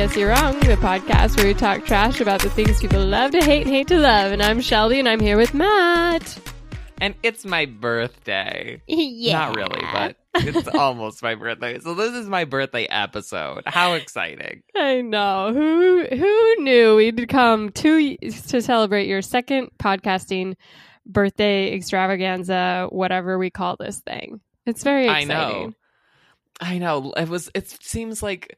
P.S. You're Wrong, the podcast where we talk trash about the things people love to hate and hate to love. And I'm Shelby, and I'm here with Matt. And it's my birthday. yeah. Not really, but it's almost my birthday. So this is my birthday episode. How exciting. I know. Who who knew we'd come to to celebrate your second podcasting birthday extravaganza, whatever we call this thing. It's very exciting. I know. I know. It was it seems like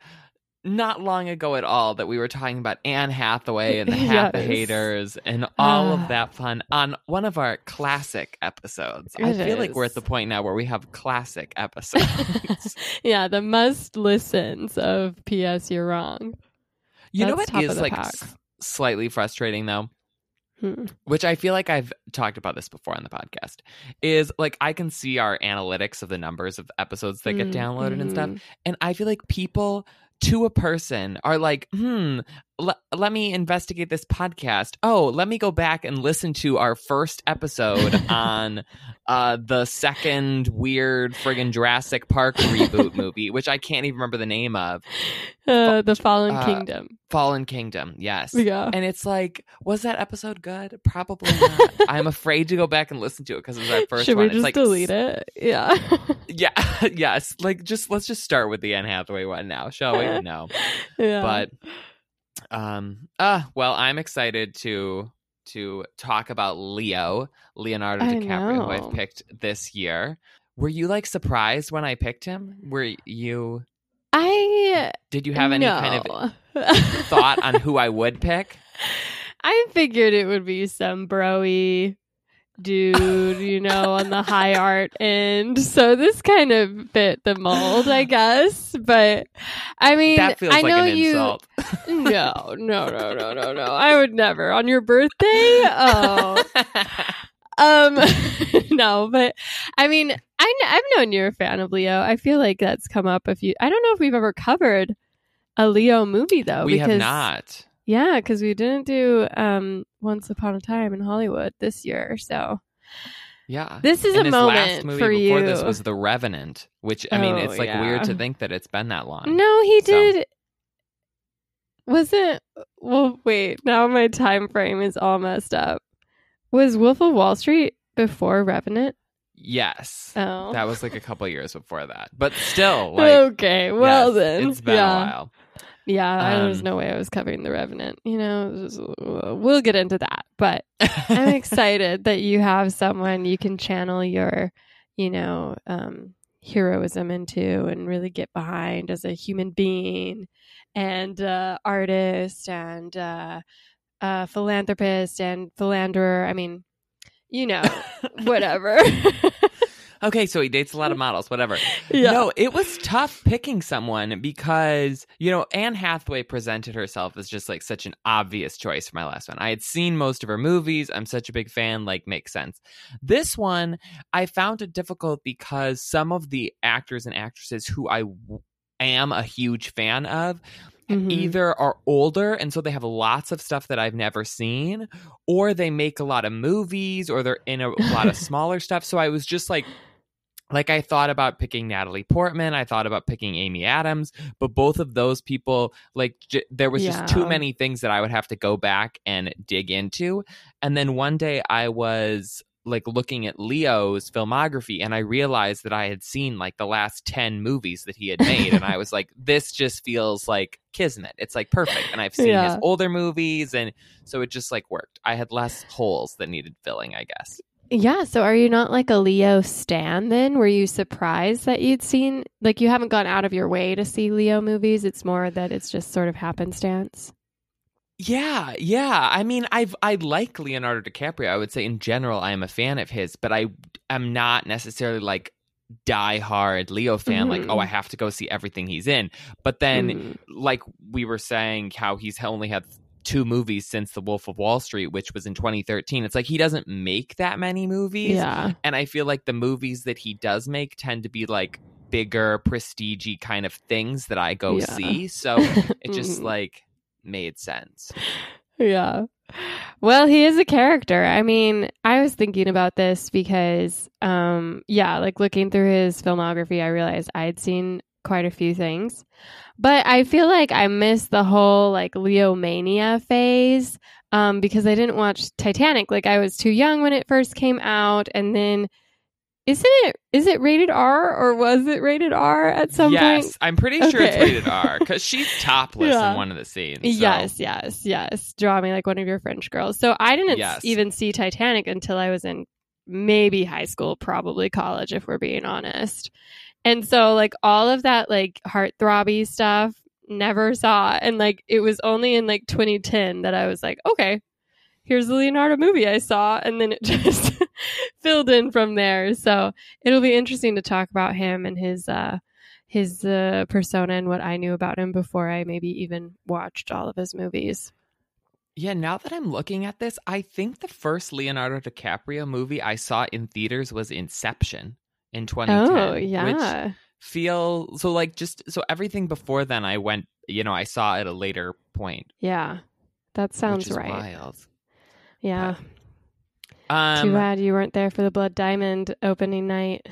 not long ago at all that we were talking about Anne Hathaway and the Yes. haters and all Ah. of that fun on one of our classic episodes. I feel like we're at the point now where we have classic episodes. yeah, the must listens of P.S. You're Wrong. you know That's what top of is like s- slightly frustrating though? Hmm. which I feel like I've talked about this before on the podcast, is like I can see our analytics of the numbers of episodes that get Mm, downloaded and stuff. mhm. And I feel like people to a person are like, hmm, le- let me investigate this podcast. Oh, let me go back and listen to our first episode on uh, the second weird friggin' Jurassic Park reboot movie, which I can't even remember the name of. Uh, the Fallen uh, Kingdom. Fallen Kingdom, yes. Yeah. And it's like, was that episode good? Probably not. I'm afraid to go back and listen to it because it was our first Should one. we just like, delete it? Yeah. Yeah, yes. Like, just let's just start with the Anne Hathaway one now, shall we? No, yeah. but um, ah, well, I'm excited to to talk about Leo, Leonardo I DiCaprio, who. I've picked this year. Were you like surprised when I picked him? Were you? I Did you have any kind of of thought on who I would pick? I figured it would be some broy dude, you know, on the high art end. So this kind of fit the mold, I guess. But I mean, That feels I like know an you. insult. No, no, no, no, no, no. I would never on your birthday. Oh, um, no. But I mean, I, i've known you're a fan of Leo. I feel like that's come up a few. I don't know if we've ever covered a Leo movie though. we have not. Yeah, because we didn't do um Once Upon a Time in Hollywood this year. So Yeah. this is and a moment last movie for before you. this was The Revenant, which I mean, Oh, it's like weird to think that it's been that long. no, he did. Was it? Well, wait. Now my time frame is all messed up. Was Wolf of Wall Street before Revenant? Yes. Oh, That was like a couple years before that. But still, like okay. Well yes, then, It's been yeah, a while. Yeah. I, there's Um, no way I was covering the Revenant. You know, just- we'll get into that. But I'm excited that you have someone you can channel your, you know, um, heroism into and really get behind as a human being and uh, artist and uh, uh, philanthropist and philanderer. I mean, you know, whatever. okay, so he dates a lot of models, whatever. yeah. No, it was tough picking someone because, you know, Anne Hathaway presented herself as just like such an obvious choice for my last one. I had seen most of her movies. I'm such a big fan, like, makes sense. This one, I found it difficult because some of the actors and actresses who I w- am a huge fan of Mhm. either are older and so they have lots of stuff that I've never seen, or they make a lot of movies, or they're in a, lot of smaller stuff. So I was just like, like I thought about picking Natalie Portman, I thought about picking Amy Adams, but both of those people, like, j- there was just too many things that I would have to go back and dig into. And then one day I was like looking at Leo's filmography and I realized that I had seen like the last 10 movies that he had made and I was like this just feels like kismet. It's like perfect and I've seen Yeah. his older movies and so it just like worked. I had less holes that needed filling, I guess. Yeah. So are you not like a Leo stan then? Were you surprised that you'd seen, like, you haven't gone out of your way to see Leo movies? It's more that it's just sort of happenstance. Yeah, yeah. I mean, I've I like Leonardo DiCaprio. I would say in general I am a fan of his, but I am not necessarily like die hard Leo fan like Mhm. oh I have to go see everything he's in. But then Mm. like we were saying how he's only had two movies since The Wolf of Wall Street, which was in 2013. It's like he doesn't make that many movies. Yeah. And I feel like the movies that he does make tend to be like bigger, prestigey kind of things that I go Yeah. see. So it just Mhm. like made sense. Yeah. Well, he is a character. I mean, I was thinking about this because, um, yeah, like looking through his filmography, I realized I had seen quite a few things. But I feel like I missed the whole like Leo mania phase um, because I didn't watch Titanic. Like I was too young when it first came out, and then isn't it is it rated R or was it rated R at some yes, point? Yes, I'm pretty sure it's rated R because she's topless Yeah. in one of the scenes. so- Yes, yes, yes. Draw me like one of your French girls. So I didn't Yes. even see Titanic until I was in maybe high school, probably college, if we're being honest. And so, like, all of that, like, heartthrobby stuff, never saw. And, like, it was only in, like, 2010 that I was like, okay, here's the Leonardo movie I saw. And then it just filled in from there. So it'll be interesting to talk about him and his, uh, his uh, persona and what I knew about him before I maybe even watched all of his movies. Yeah, now that I'm looking at this, I think the first Leonardo DiCaprio movie I saw in theaters was Inception in 2010. Oh, Which yeah. feel so like just so everything before then I went, you know, I saw at a later point. Yeah. That sounds which right. wild. Yeah. Too Um bad you weren't there for the Blood Diamond opening night.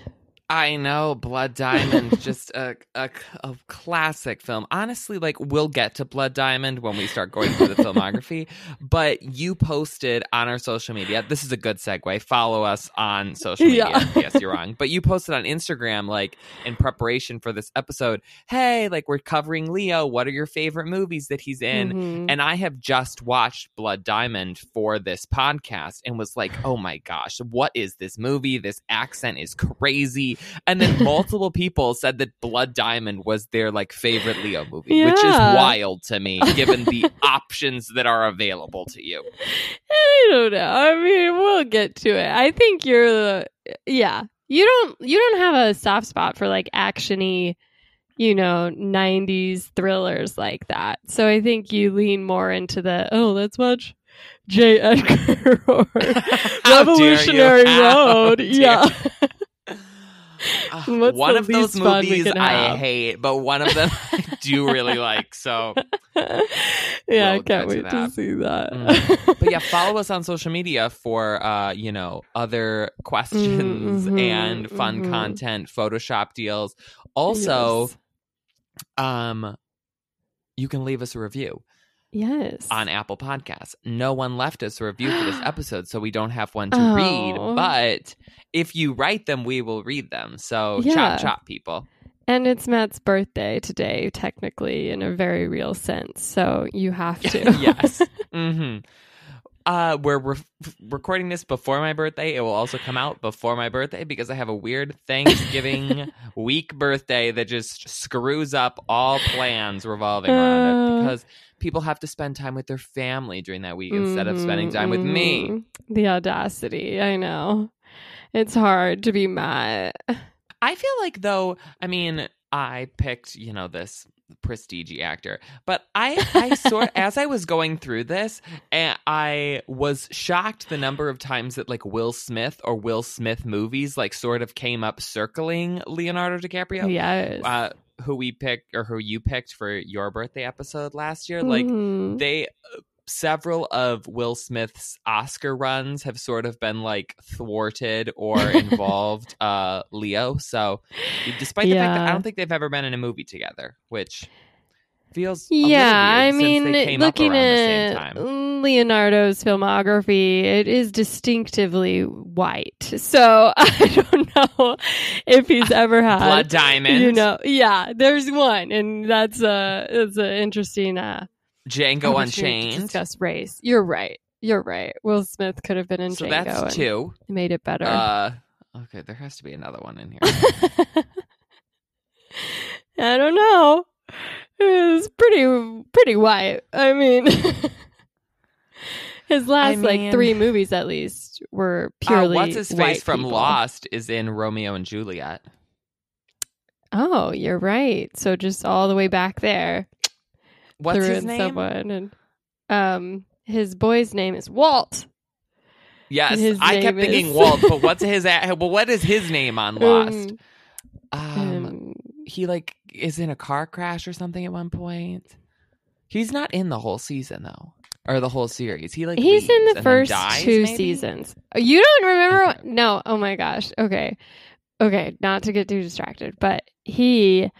I know Blood Diamond, just a, a a classic film. Honestly, like we'll get to Blood Diamond when we start going through the filmography. But you posted on our social media. This is a good segue. Follow us on social media. Yeah. yes, you're wrong. But you posted on Instagram, like in preparation for this episode. Hey, like we're covering Leo. What are your favorite movies that he's in? Mhm. And I have just watched Blood Diamond for this podcast and was like, oh my gosh, what is this movie? This accent is crazy. And then multiple people said that Blood Diamond was their like favorite Leo movie, which is wild to me given the options that are available to you. I don't know. I mean, we'll get to it. I think you're the yeah. You don't you don't have a soft spot for like actiony, you know, 90s thrillers like that. So I think you lean more into the oh, let's watch J. Edgar or How dare you. Revolutionary Road. Yeah. Uh, one of those movies I have? hate, but one of them I do really like. So, yeah, I can't wait to see that. Mm. but yeah, follow us on social media for uh, you know, other questions Mhm, and fun mhm. content, Photoshop deals. Also, Yes. um you can leave us a review yes. on Apple Podcasts. No one left us a review for this episode, so we don't have one to Oh. read. But if you write them, we will read them. So Yeah. chop chop people. And it's Matt's birthday today, technically, in a very real sense. So you have to. yes. Mm-hmm. Uh, we're re- recording this before my birthday. It will also come out before my birthday because I have a weird Thanksgiving week birthday that just screws up all plans revolving around it Uh. because people have to spend time with their family during that week instead of spending time with me. Mhm. The audacity. I know. It's hard to be Matt. I feel like though, I mean, I picked, you know, this prestige actor, but I I sort as I was going through this, and I was shocked the number of times that like Will Smith or Will Smith movies like sort of came up circling Leonardo DiCaprio. Yes. Uh, who we picked or who you picked for your birthday episode last year, like Mhm. they several of Will Smith's Oscar runs have sort of been like thwarted or involved uh Leo. So despite the fact that I don't think they've ever been in a movie together, which feels yeah, I mean, they came looking up around the same at time. Leonardo's filmography, it is distinctively white. So I don't know if he's ever had Blood Diamond, You know, yeah, there's one, and that's a that's an interesting uh, Django Unchained. Discuss race. You're right. You're right. Will Smith could have been in So Django that's two. made it better. Uh, okay, there has to be another one in here. I don't know. It's pretty pretty white. I mean, his last mean- like three movies at least were purely. Uh, purely what's his white face from people. Lost is in Romeo and Juliet. Oh, you're right. So just all the way back there, What's threw his in name? someone, and um, his boy's name is Walt. Yes, I kept name thinking Walt, but what's his? Well, what is his name on Lost? Um, Um, um, he like is in a car crash or something at one point. He's not in the whole season though, or the whole series. He like He's in the first dies, two maybe? seasons. You don't remember? Okay. No. Oh my gosh. Okay. Okay. Not to get too distracted, but he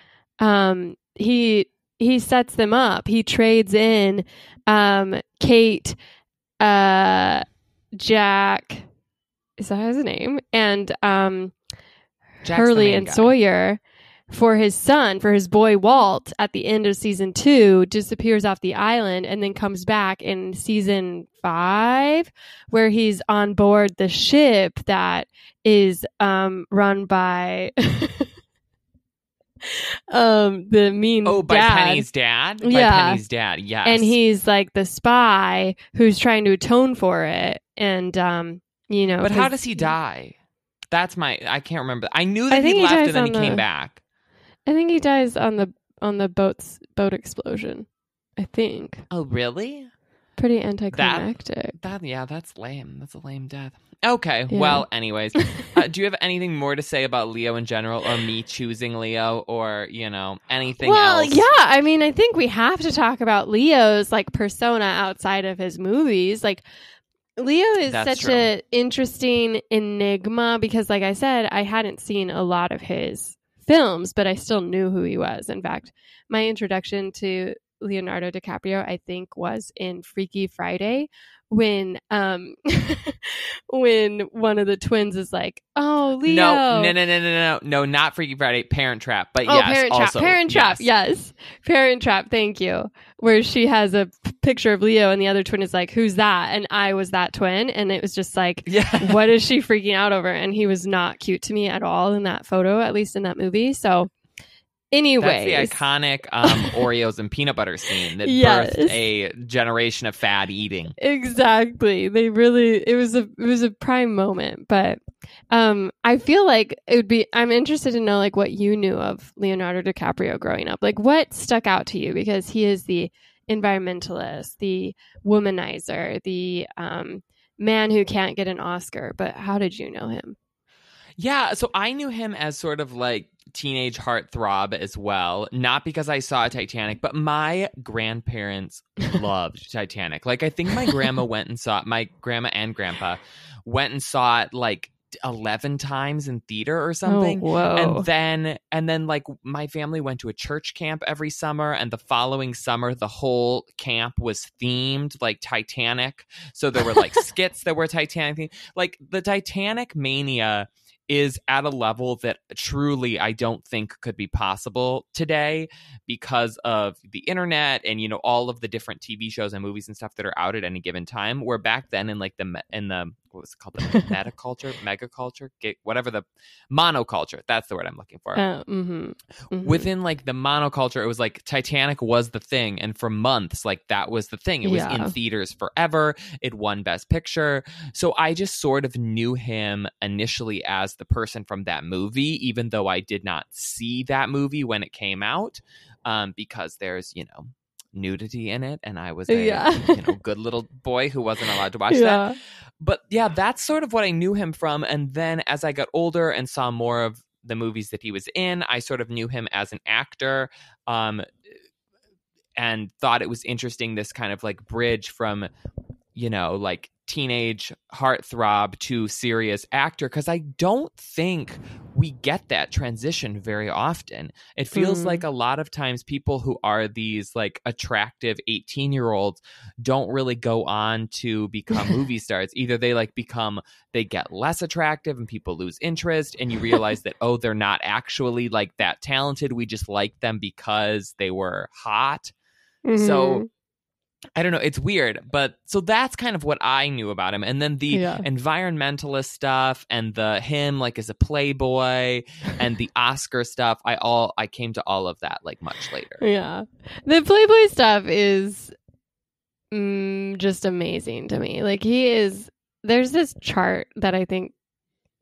um, he he sets them up. He trades in um, Kate, uh, Jack. Is that his name? And um, Jack's Hurley and guy. Sawyer for his son, for his boy Walt, at the end of season two, disappears off the island and then comes back in season five, where he's on board the ship that is um, run by um, the mean Oh, by dad. Penny's dad. By Yeah. Penny's dad. Yes. and he's like the spy who's trying to atone for it, and um, you know, But how does he die? That's my. I can't remember. I knew that I he left and then he on came back. I think he dies on the on the boat's boat explosion. I think Oh, really? pretty anticlimactic. That yeah, that's lame. That's a lame death. Okay. Yeah. Well, anyways, uh, do you have anything more to say about Leo in general, or me choosing Leo, or you know anything well, else? yeah. I mean, I think we have to talk about Leo's like persona outside of his movies. Like Leo is That's such true. a interesting enigma because, like I said, I hadn't seen a lot of his films, but I still knew who he was. In fact, my introduction to Leonardo DiCaprio, I think, was in Freaky Friday when um when one of the twins is like, "Oh, Leo." No, no, no, no, no, no, no, not Freaky Friday, Parent Trap. But Oh, yes, Parent also, Trap. Parent Trap. yes. Yes. Parent Trap. Thank you. Where she has a p- picture of Leo and the other twin is like, who's that? And I was that twin. And it was just like, Yeah. what is she freaking out over? And he was not cute to me at all in that photo, at least in that movie. So, anyway. That's the iconic um, Oreos and peanut butter scene that Yes. birthed a generation of fad eating. Exactly. They really it was a it was a prime moment, but um I feel like it would be I'm interested to know like what you knew of Leonardo DiCaprio growing up. Like what stuck out to you because he is the environmentalist, the womanizer, the um man who can't get an Oscar, but how did you know him? Yeah, so I knew him as sort of like teenage heartthrob as well. Not because I saw Titanic, but my grandparents loved Titanic. Like I think my grandma went and saw it, my grandma and grandpa went and saw it like 11 times in theater or oh, something. Oh, and then and then like my family went to a church camp every summer and the following summer the whole camp was themed like titanic so there were like skits that were titanic themed. like the titanic mania is at a level that truly I don't think could be possible today because of the internet and you know all of the different TV shows and movies and stuff that are out at any given time. Where back then in like the in the what was it called the metaculture, megaculture, Ga- whatever the monoculture. That's the word I'm looking for. Uh, mhm, mhm. Within like the monoculture, it was like Titanic was the thing, and for months, like that was the thing. It was Yeah. in theaters forever. It won Best Picture. So I just sort of knew him initially as the person from that movie, even though I did not see that movie when it came out, um, because there's you know nudity in it, and I was a Yeah. you know good little boy who wasn't allowed to watch that but yeah, that's sort of what I knew him from. And then as I got older and saw more of the movies that he was in, I sort of knew him as an actor. Um, and thought it was interesting this kind of like bridge from, you know, like teenage heartthrob to serious actor because I don't think we get that transition very often. It feels Mm. like a lot of times people who are these like attractive 18 year olds don't really go on to become movie stars. Either they like become, they get less attractive and people lose interest, and you realize that, oh, they're not actually like that talented. We just like them because they were hot. Mhm. So I don't know. It's weird, but so that's kind of what I knew about him. And then the Yeah. environmentalist stuff and the him like as a playboy and the Oscar stuff. I all I came to all of that like much later. Yeah. The Playboy stuff is mm, just amazing to me. Like, he is, there's this chart that I think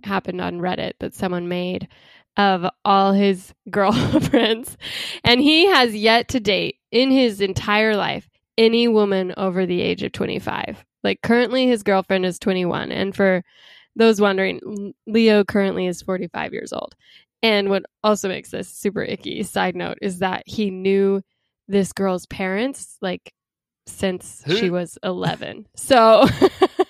happened on Reddit that someone made of all his girlfriends. And he has yet to date in his entire life any woman over the age of 25. Like, currently his girlfriend is 21. And for those wondering, Leo currently is 45 years old. And what also makes this super icky, side note, is that he knew this girl's parents like since Who- she was 11. So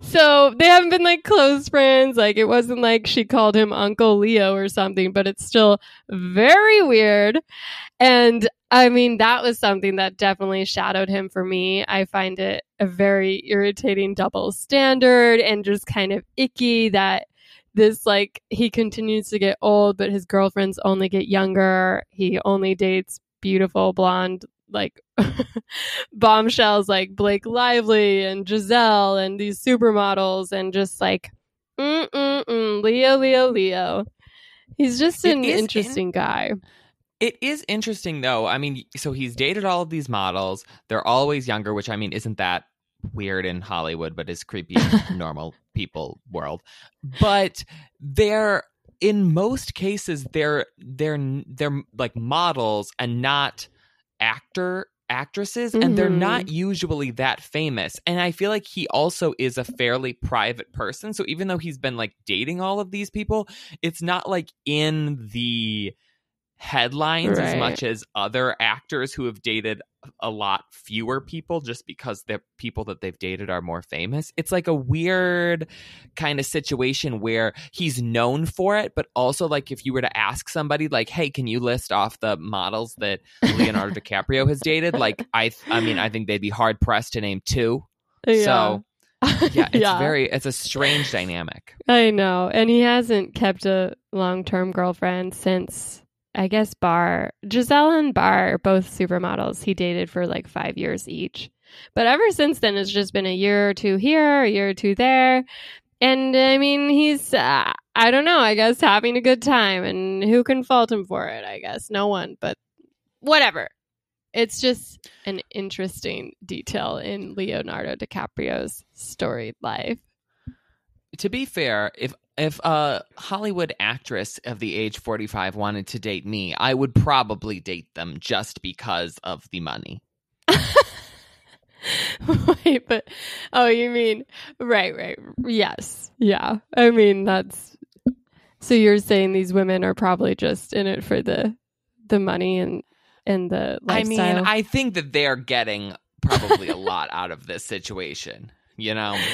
so they haven't been like close friends. Like it wasn't like she called him Uncle Leo or something, but it's still very weird. And I mean, that was something that definitely shadowed him for me. I find it a very irritating double standard and just kind of icky that this like he continues to get old but his girlfriends only get younger he only dates beautiful blonde like bombshells like blake lively and Gisele and these supermodels and just like mm-mm-mm, leo leo leo he's just an interesting in- guy it is interesting though. I mean, so he's dated all of these models. They're always younger, which I mean, isn't that weird in Hollywood, but is creepy in normal people world. But they're in most cases they're they're they're like models and not actor actresses mm-hmm. and they're not mm-hmm. usually that famous and i feel like he also is a fairly private person so even though he's been like dating all of these people it's not like in the headlines right. as much as other actors who have dated a lot fewer people just because the people that they've dated are more famous. It's like a weird kind of situation where he's known for it, but also like if you were to ask somebody like, "Hey, can you list off the models that Leonardo DiCaprio has dated?" Like I I mean, I think they'd be hard pressed to name two. Yeah. So yeah, it's yeah. very it's a strange dynamic. I know. And he hasn't kept a long-term girlfriend since I guess Bar, Gisele and Bar, both supermodels, he dated for like five years each. But ever since then, it's just been a year or two here, a year or two there. And I mean, he's, uh, I don't know, I guess having a good time. And who can fault him for it? I guess no one, but whatever. It's just an interesting detail in Leonardo DiCaprio's storied life. To be fair, if if a Hollywood actress of the age 45 wanted to date me, I would probably date them just because of the money. Wait, but oh, you mean right, right. Yes. Yeah. I mean, that's so you're saying these women are probably just in it for the the money and and the lifestyle. I mean, I think that they're getting probably a lot out of this situation, you know.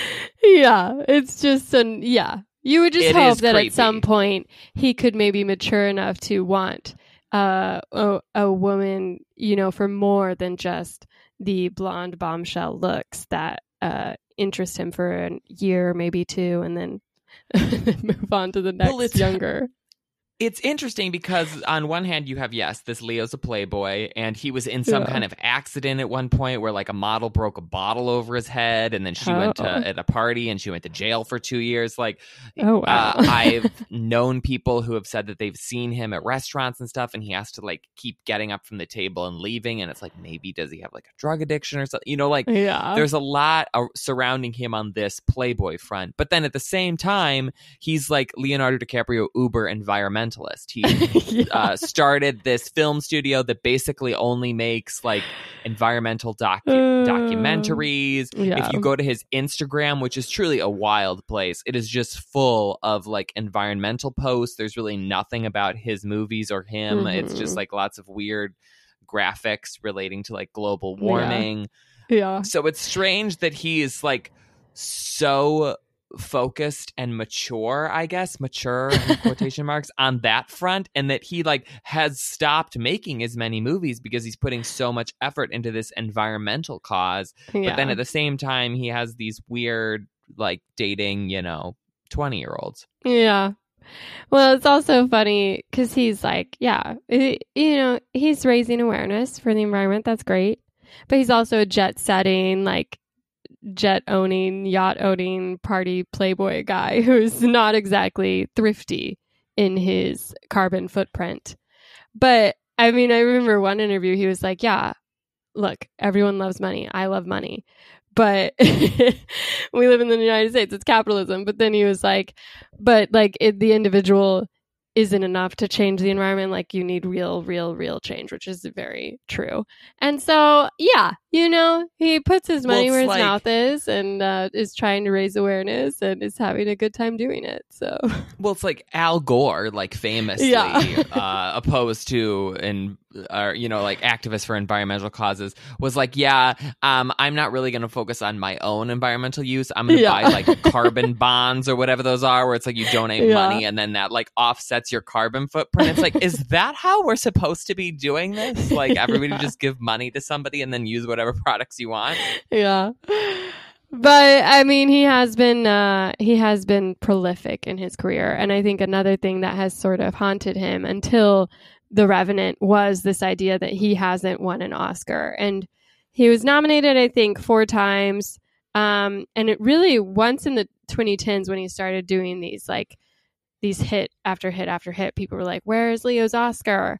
Yeah, it's just an yeah, you would just it hope that creepy. at some point he could maybe mature enough to want uh, a, a woman, you know, for more than just the blonde bombshell looks that uh, interest him for a year, maybe two, and then move on to the next well, younger it's interesting because on one hand you have yes this leo's a playboy and he was in some yeah. kind of accident at one point where like a model broke a bottle over his head and then she oh. went to at a party and she went to jail for two years like oh, wow. uh, i've known people who have said that they've seen him at restaurants and stuff and he has to like keep getting up from the table and leaving and it's like maybe does he have like a drug addiction or something you know like yeah. there's a lot uh, surrounding him on this playboy front but then at the same time he's like leonardo dicaprio uber environmental environmentalist. He yeah. uh, started this film studio that basically only makes like environmental docu- uh, documentaries. Yeah. If you go to his Instagram, which is truly a wild place, it is just full of like environmental posts. There's really nothing about his movies or him. Mm-hmm. It's just mm-hmm. like lots of weird graphics relating to like global warming. Yeah. yeah. So it's strange that he is like so focused and mature, I guess, mature quotation marks on that front, and that he like has stopped making as many movies because he's putting so much effort into this environmental cause. Yeah. But then at the same time, he has these weird like dating, you know, twenty year olds. Yeah. Well, it's also funny because he's like, yeah, you know, he's raising awareness for the environment. That's great. But he's also a jet setting, like jet owning, yacht owning, party playboy guy who's not exactly thrifty in his carbon footprint. But I mean, I remember one interview, he was like, Yeah, look, everyone loves money. I love money. But we live in the United States, it's capitalism. But then he was like, But like it, the individual isn't enough to change the environment like you need real real real change which is very true and so yeah you know, he puts his money Well, where his like- mouth is and uh, is trying to raise awareness and is having a good time doing it. So, Well, it's like Al Gore, like famously Yeah. uh, opposed to and or you know like activists for environmental causes was like, yeah, um, I'm not really going to focus on my own environmental use. I'm going to Yeah. buy like carbon bonds or whatever those are, where it's like you donate Yeah. money and then that like offsets your carbon footprint. It's like, is that how we're supposed to be doing this? Like everybody just give money to somebody and then use whatever products you want. yeah. But I mean, he has been uh, he has been prolific in his career, and I think another thing that has sort of haunted him until The Revenant was this idea that he hasn't won an Oscar, and he was nominated, I think, four times. Um, and it really once in the 2010s when he started doing these like these hit after hit after hit, people were like, "Where is Leo's Oscar?"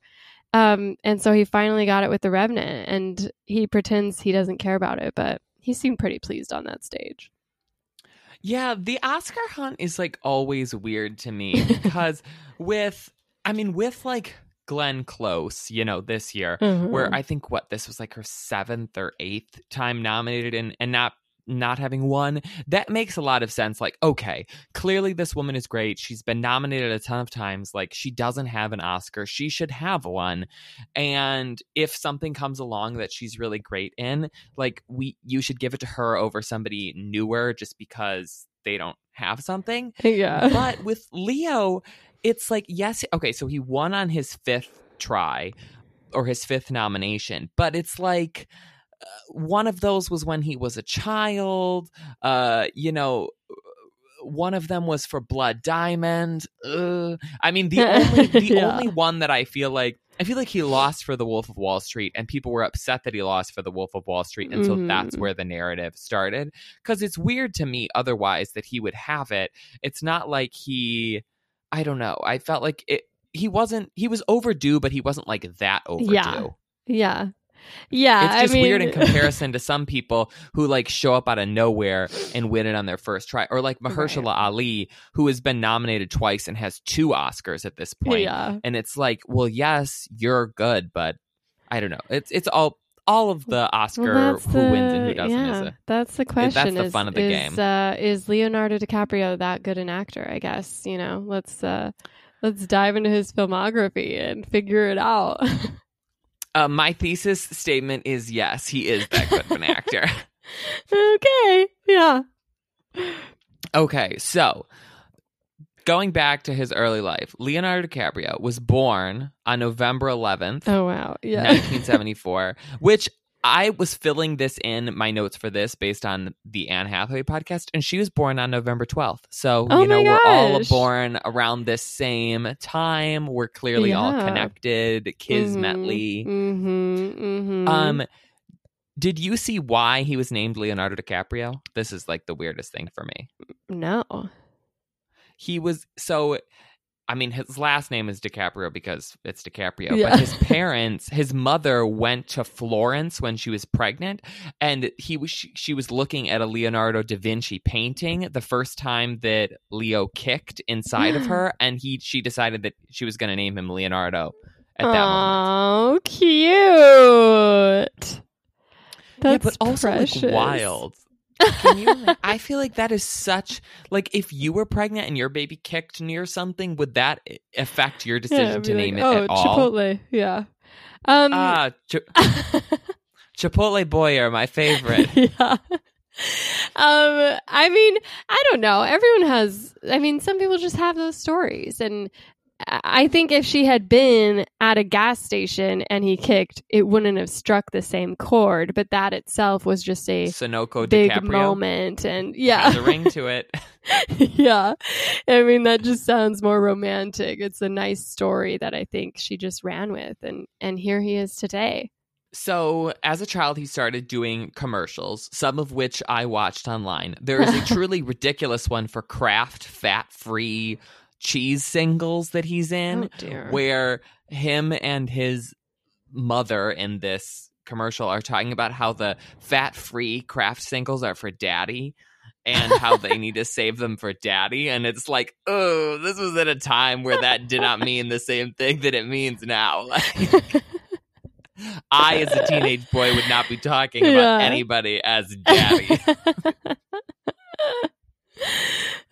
Um, and so he finally got it with The Revenant, and he pretends he doesn't care about it, but he seemed pretty pleased on that stage. Yeah, the Oscar hunt is like always weird to me because with I mean with like Glenn Close, you know, this year where Mm-hmm. I think what this was like her 7th or 8th time nominated and and not not having won that makes a lot of sense like okay clearly this woman is great she's been nominated a ton of times like she doesn't have an oscar she should have one and if something comes along that she's really great in like we you should give it to her over somebody newer just because they don't have something yeah. but with Leo, it's like, yes, okay, so he won on his fifth try or his fifth nomination, but it's like one of those was when he was a child. Uh, you know, one of them was for Blood Diamond. Ugh. I mean, the only the Yeah. only one that I feel like I feel like he lost for The Wolf of Wall Street, and people were upset that he lost for The Wolf of Wall Street, and so that's where the narrative started. Because it's weird to me, otherwise, that he would have it. It's not like he, I don't know. I felt like it. He wasn't. He was overdue, but he wasn't like that overdue. Yeah. Yeah. Yeah. It's just I mean, weird in comparison to some people who like show up out of nowhere and win it on their first try, or like Mahershala Ali, who has been nominated twice and has two Oscars at this point. Yeah. And it's like, well, yes, you're good, but I don't know. It's it's all all of the Oscar Well, that's who wins and who doesn't yeah, is a that's the question. the is, fun of the is, game. Uh, is Leonardo DiCaprio that good an actor? I guess you know. Let's uh, let's dive into his filmography and figure it out. Uh, my thesis statement is yes, he is that good of an actor. okay. Yeah. Okay, so going back to his early life, Leonardo DiCaprio was born on November 11th, Oh wow. Yeah. 1974, which I was filling this in my notes for this based on the Anne Hathaway podcast, and she was born on November 12th. So, Oh you know, my we're all born around this same time. We're clearly all connected, kismetly. Mm-hmm. Mm-hmm. Um, did you see why he was named Leonardo DiCaprio? This is like the weirdest thing for me. no. He was so. I mean, his last name is DiCaprio because it's DiCaprio. Yeah. But his parents, his mother went to Florence when she was pregnant, and he was she, she was looking at a Leonardo da Vinci painting the first time that Leo kicked inside of her, and he she decided that she was going to name him Leonardo at that moment. Oh, cute. That's yeah, but also precious. like wild. Can you? like- I feel like that is such like if you were pregnant and your baby kicked near something, would that affect your decision it'd to name like, it oh, at all? Chipotle. Yeah. Um, Ah, Ch- Chipotle Boyer, my favorite. yeah. Um, I mean, I don't know. Everyone has. I mean, some people just have those stories, and I think if she had been at a gas station and he kicked, it wouldn't have struck the same chord. But that itself was just a Sunoco big DiCaprio moment, and has yeah, a ring to it. yeah. I mean, that just sounds more romantic. It's a nice story that I think she just ran with, and and here he is today. So, as a child, he started doing commercials, some of which I watched online. There is a truly ridiculous one for Kraft fat free cheese singles that he's in. oh where him and his mother in this commercial are talking about how the fat free Kraft singles are for daddy and how they need to save them for daddy and it's like oh this was at a time where that did not mean the same thing that it means now Like, I, as a teenage boy, would not be talking about Yeah. anybody as daddy.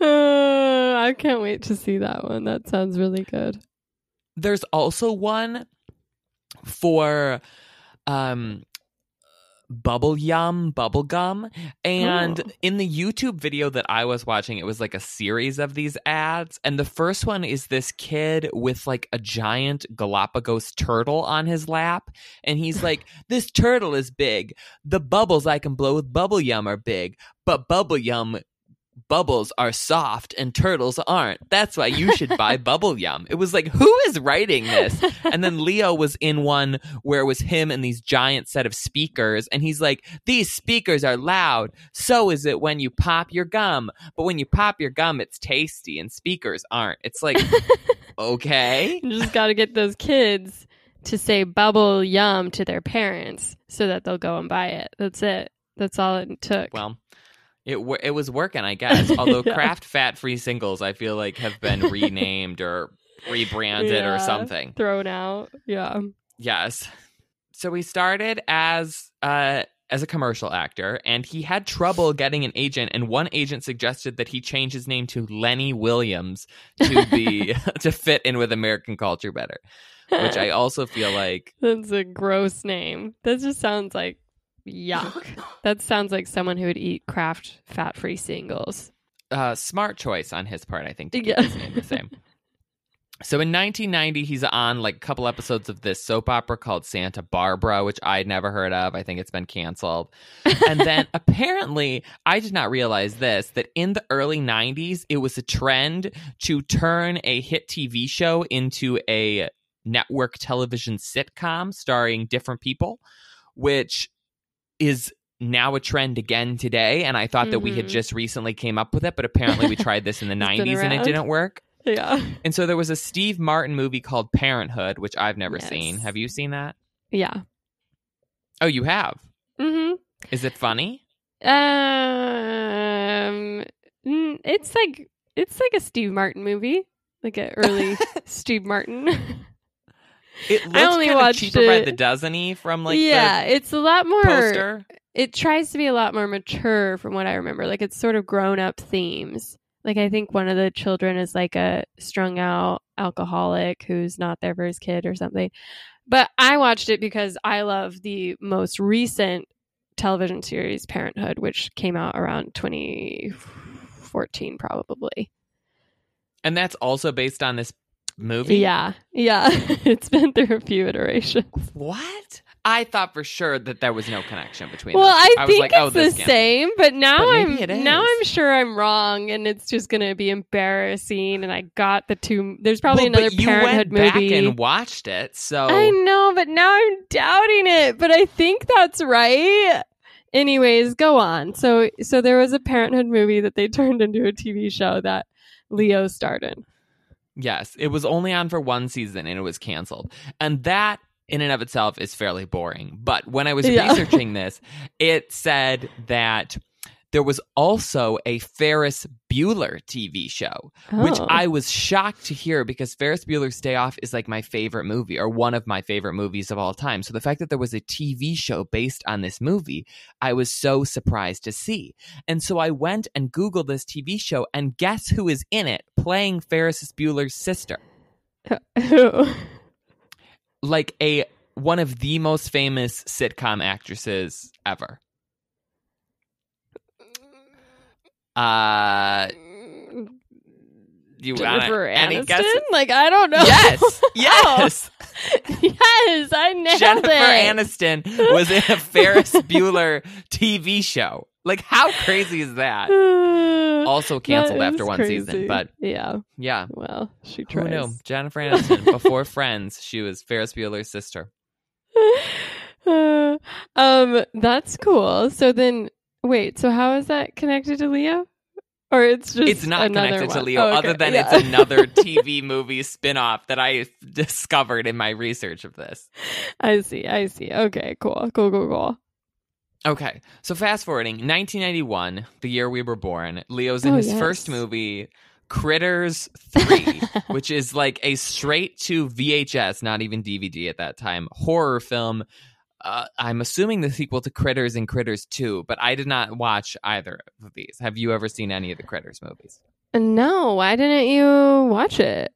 Uh, I can't wait to see that one. That sounds really good. There's also one for um bubble yum bubble gum and Oh. in the youtube video that i was watching it was like a series of these ads and the first one is this kid with like a giant galapagos turtle on his lap and he's like this turtle is big the bubbles i can blow with bubble yum are big but bubble yum bubbles are soft and turtles aren't that's why you should buy bubble yum it was like who is writing this and then Leo was in one where it was him and these giant set of speakers, and he's like, "These speakers are loud. So is it when you pop your gum. But when you pop your gum, it's tasty, and speakers aren't." It's like, okay, You just got to get those kids to say bubble yum to their parents so that they'll go and buy it. That's it. That's all it took. well. It, it was working, I guess. Although. Kraft Fat Free Singles, I feel like have been renamed or rebranded Yeah. or something. Thrown out. Yeah. Yes. So he started as uh as a commercial actor and he had trouble getting an agent and one agent suggested that he change his name to Lenny Williams to be to fit in with American culture better. Which I also feel like That's a gross name. That just sounds like yuck. that sounds like someone who would eat Kraft fat free singles. uh smart choice on his part, I think, to keep Yeah. his name the same. So in 1990, he's on like a couple episodes of this soap opera called Santa Barbara, which I'd never heard of. I think it's been canceled. And then apparently, I did not realize this that in the early 90s, it was a trend to turn a hit TV show into a network television sitcom starring different people, which is now a trend again today. And I thought that we had Mhm. just recently came up with it, but apparently we tried this in the 90s and it didn't work. Yeah. And so there was a Steve Martin movie called Parenthood, which I've never Yes. seen. Have you seen that? Yeah. Oh, you have. Mm-hmm. Is it funny? Um, it's like it's like a Steve Martin movie, like an early Steve Martin. It looks only kind of watched cheaper by it- the dozen from like yeah, it's a lot more. poster. It tries to be a lot more mature, from what I remember. Like it's sort of grown up themes. Like I think one of the children is like a strung out alcoholic who's not there for his kid or something. But I watched it because I love the most recent television series Parenthood, which came out around 2014 probably. And that's also based on this movie? Yeah. Yeah. it's been through a few iterations. What? I thought for sure that there was no connection between Well. I, was think like, oh, it's oh, the same, but now But I'm now. I'm sure I'm wrong, and it's just going to be embarrassing. And I got the two. There's probably Well, another but you Parenthood went movie. back and watched it, so I know, but now I'm doubting it. But I think that's right. Anyways, go on. So, so there was a Parenthood movie that they turned into a TV show that Leo starred in. Yes, it was only on for one season and it was canceled. And that in and of itself is fairly boring. But when I was Yeah. researching this, it said that there was also a Ferris Bueller TV show, which Oh. I was shocked to hear because Ferris Bueller's Day Off is like my favorite movie or one of my favorite movies of all time. So the fact that there was a TV show based on this movie, I was so surprised to see. And so I went and Googled this TV show, and guess who is in it playing Ferris Bueller's sister? Who? Like a one of the most famous sitcom actresses ever. Uh, you Jennifer any Aniston? guesses? Like I don't know. Yes, yes. yes, I nailed Jennifer it. Aniston was in a Ferris Bueller TV show. Like, how crazy is that? Also canceled That after one crazy. season, but yeah, yeah, well, she who tries. knew? Jennifer Aniston before Friends, she was Ferris Bueller's sister. Uh, um, that's cool. So then, wait. So how is that connected to Leo? Or it's just It's not connected to? Leo, Oh, okay. other than Yeah. it's another TV movie spin-off that I discovered in my research of this. I see. I see. Okay. Cool. Cool. Cool. Cool. Okay, so fast forwarding, 1991, the year we were born, Leo's in Oh, his yes. first movie Critters 3, which is like a straight to VHS, not even DVD at that time, horror film. Uh, I'm assuming the sequel to Critters and Critters 2, but I did not watch either of these. Have you ever seen any of the Critters movies? No, why didn't you watch it?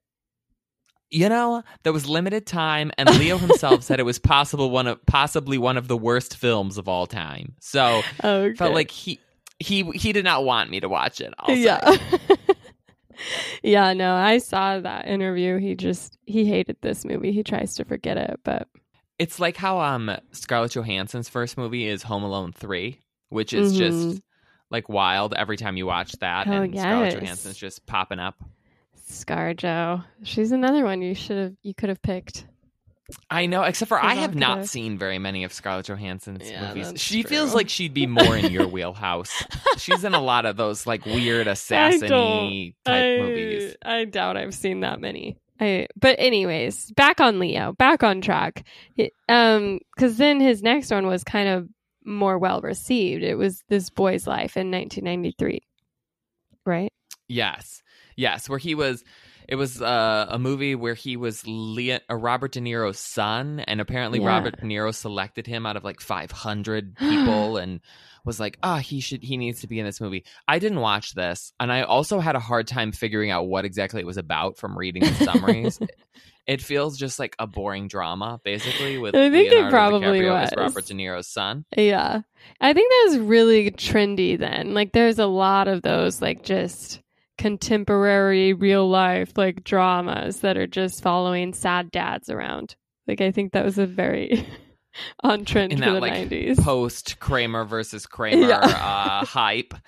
You know, there was limited time, and Leo himself said it was possible one of possibly one of the worst films of all time. So Okay. felt like he he he did not want me to watch it. I'll yeah. yeah, no, I saw that interview. He just he hated this movie. He tries to forget it, but It's like how um Scarlett Johansson's first movie is Home Alone 3, which is just Mhm. like wild every time you watch that Oh, and Scarlett. Johansson's just popping up. ScarJo. She's another one you should have you could have picked. I know, except for I have not seen very many of Scarlett Johansson's Yeah, movies. She true. feels like she'd be more in your wheelhouse. She's in a lot of those like weird assassin type I, movies. I doubt I've seen that many. I, but anyways, back on Leo, back on track. Um, because then his next one was kind of more well received. It was This Boy's Life in 1993, right? Yes. Yes, where he was it was uh, a movie where he was Leo, uh, Robert De Niro's son and apparently Yeah. Robert De Niro selected him out of like 500 people and was like, "Ah, he should he needs to be in this movie." I didn't watch this and I also had a hard time figuring out what exactly it was about from reading the summaries. it feels just like a boring drama basically with I think it Leonardo probably DiCaprio as was. Robert De Niro's son. Yeah. I think that was really trendy then. Like there's a lot of those like just contemporary real life like dramas that are just following sad dads around. Like I think that was a very on trend In that, the like, 90s. Post Kramer versus Kramer Yeah. uh, hype.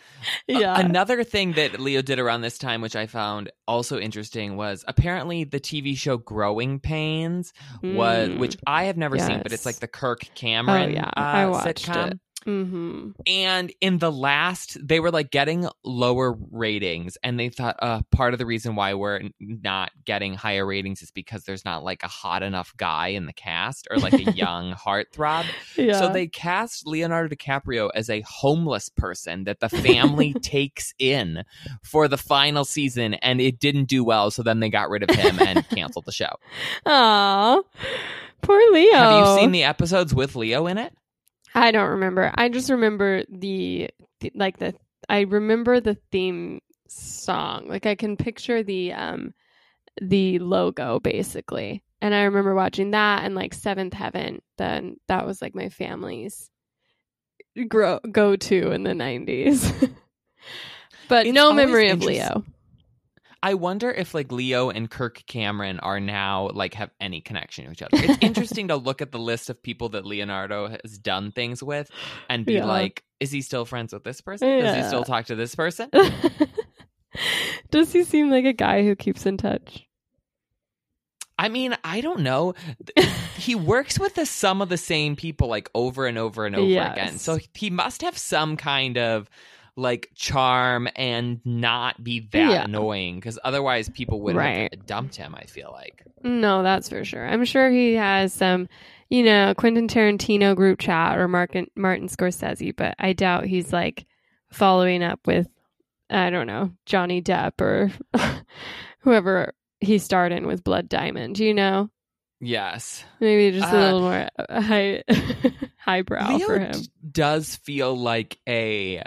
Yeah. another thing that Leo did around this time, which I found also interesting, was apparently the TV show Growing Pains was, Mm. which I have never seen, but it's like the Kirk Cameron Oh, yeah. uh, I watched sitcom. it. Mhm. And in the last, they were like getting lower ratings, and they thought uh, part of the reason why we're not getting higher ratings is because there's not like a hot enough guy in the cast or like a young heartthrob. Yeah. So they cast Leonardo DiCaprio as a homeless person that the family takes in for the final season, and it didn't do well. So then they got rid of him and canceled the show. Aw. Poor Leo. Have you seen the episodes with Leo in it? I don't remember. I just remember the, the like the I remember the theme song. Like I can picture the um the logo basically. And I remember watching that and like Seventh Heaven. Then that was like my family's grow go to in the nineties. but It's no memory of Leo. I wonder if like Leo and Kirk Cameron are now like have any connection to each other. It's interesting to look at the list of people that Leonardo has done things with and be Yeah. like, is he still friends with this person? Does he still talk to this person? Does he seem like a guy who keeps in touch? I mean, I don't know. he works with the, some of the same people like over and over and over Yes. again. So he must have some kind of like charm and not be that Yeah. annoying because otherwise people would Right. have dumped him. I feel like. No, that's for sure. I'm sure he has some, you know, Quentin Tarantino group chat or Martin, Martin Scorsese, but I doubt he's like following up with, I don't know, Johnny Depp or whoever he starred in with Blood Diamond, you know? Yes, Maybe just a Uh, little more uh, high, highbrow Leo for him. d- does feel like a.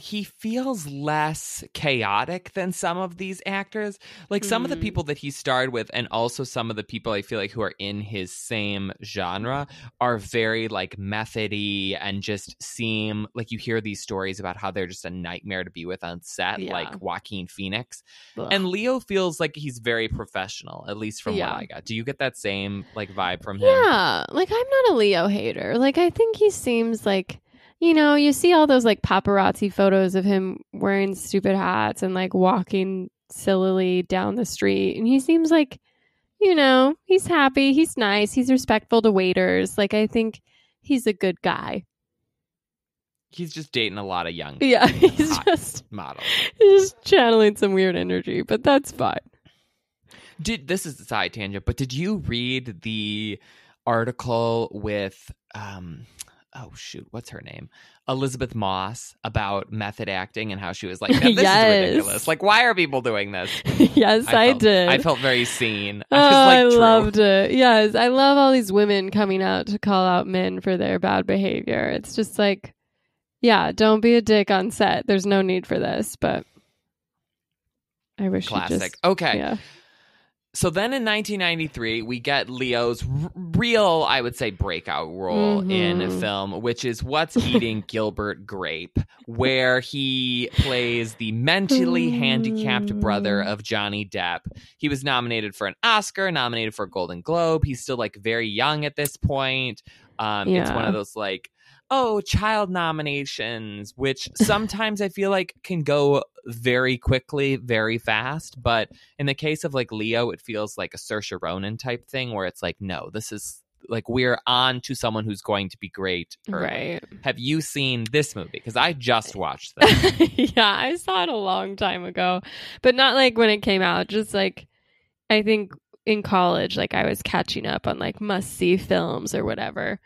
He feels less chaotic than some of these actors. Like some of the Mhm. people that he starred with, and also some of the people I feel like who are in his same genre are very like methody and just seem like you hear these stories about how they're just a nightmare to be with on set, Yeah. like Joaquin Phoenix. Ugh. And Leo feels like he's very professional, at least from Yeah. what I got. Do you get that same like vibe from him? Yeah, like I'm not a Leo hater. Like I think he seems like you know, you see all those like paparazzi photos of him wearing stupid hats and like walking sillily down the street and he seems like you know, he's happy, he's nice, he's respectful to waiters. Like I think he's a good guy. He's just dating a lot of young Yeah, he's just model. he's just channeling some weird energy, but that's fine. Did this is a side tangent, but did you read the article with um oh shoot, what's her name? Elisabeth Moss about method acting and how she was like, this Yes. is ridiculous. Like, why are people doing this? yes, I, felt, did. I felt very seen. Oh, I like, I loved it. Yes, I love all these women coming out to call out men for their bad behavior. It's just like, yeah, don't be a dick on set. There's no need for this, but I wish you Classic. just okay. yeah. So then in 1993, we get Leo's r- real, I would say, breakout role in a film, which is What's Eating Gilbert Grape, where he plays the mentally handicapped brother Mm. of Johnny Depp. He was nominated for an Oscar, nominated for a Golden Globe. He's still like very young at this point. Um, It's one of those like, oh, child nominations, which sometimes I feel like can go very quickly, very fast. But in the case of like Leo, it feels like a Saoirse Ronan type thing where it's like, no, this is like we're on to someone who's going to be great. early. Right. Have you seen this movie? Because I just watched this. yeah, I saw it a long time ago, but not like when it came out. Just like I think in college, like I was catching up on like must see films or whatever,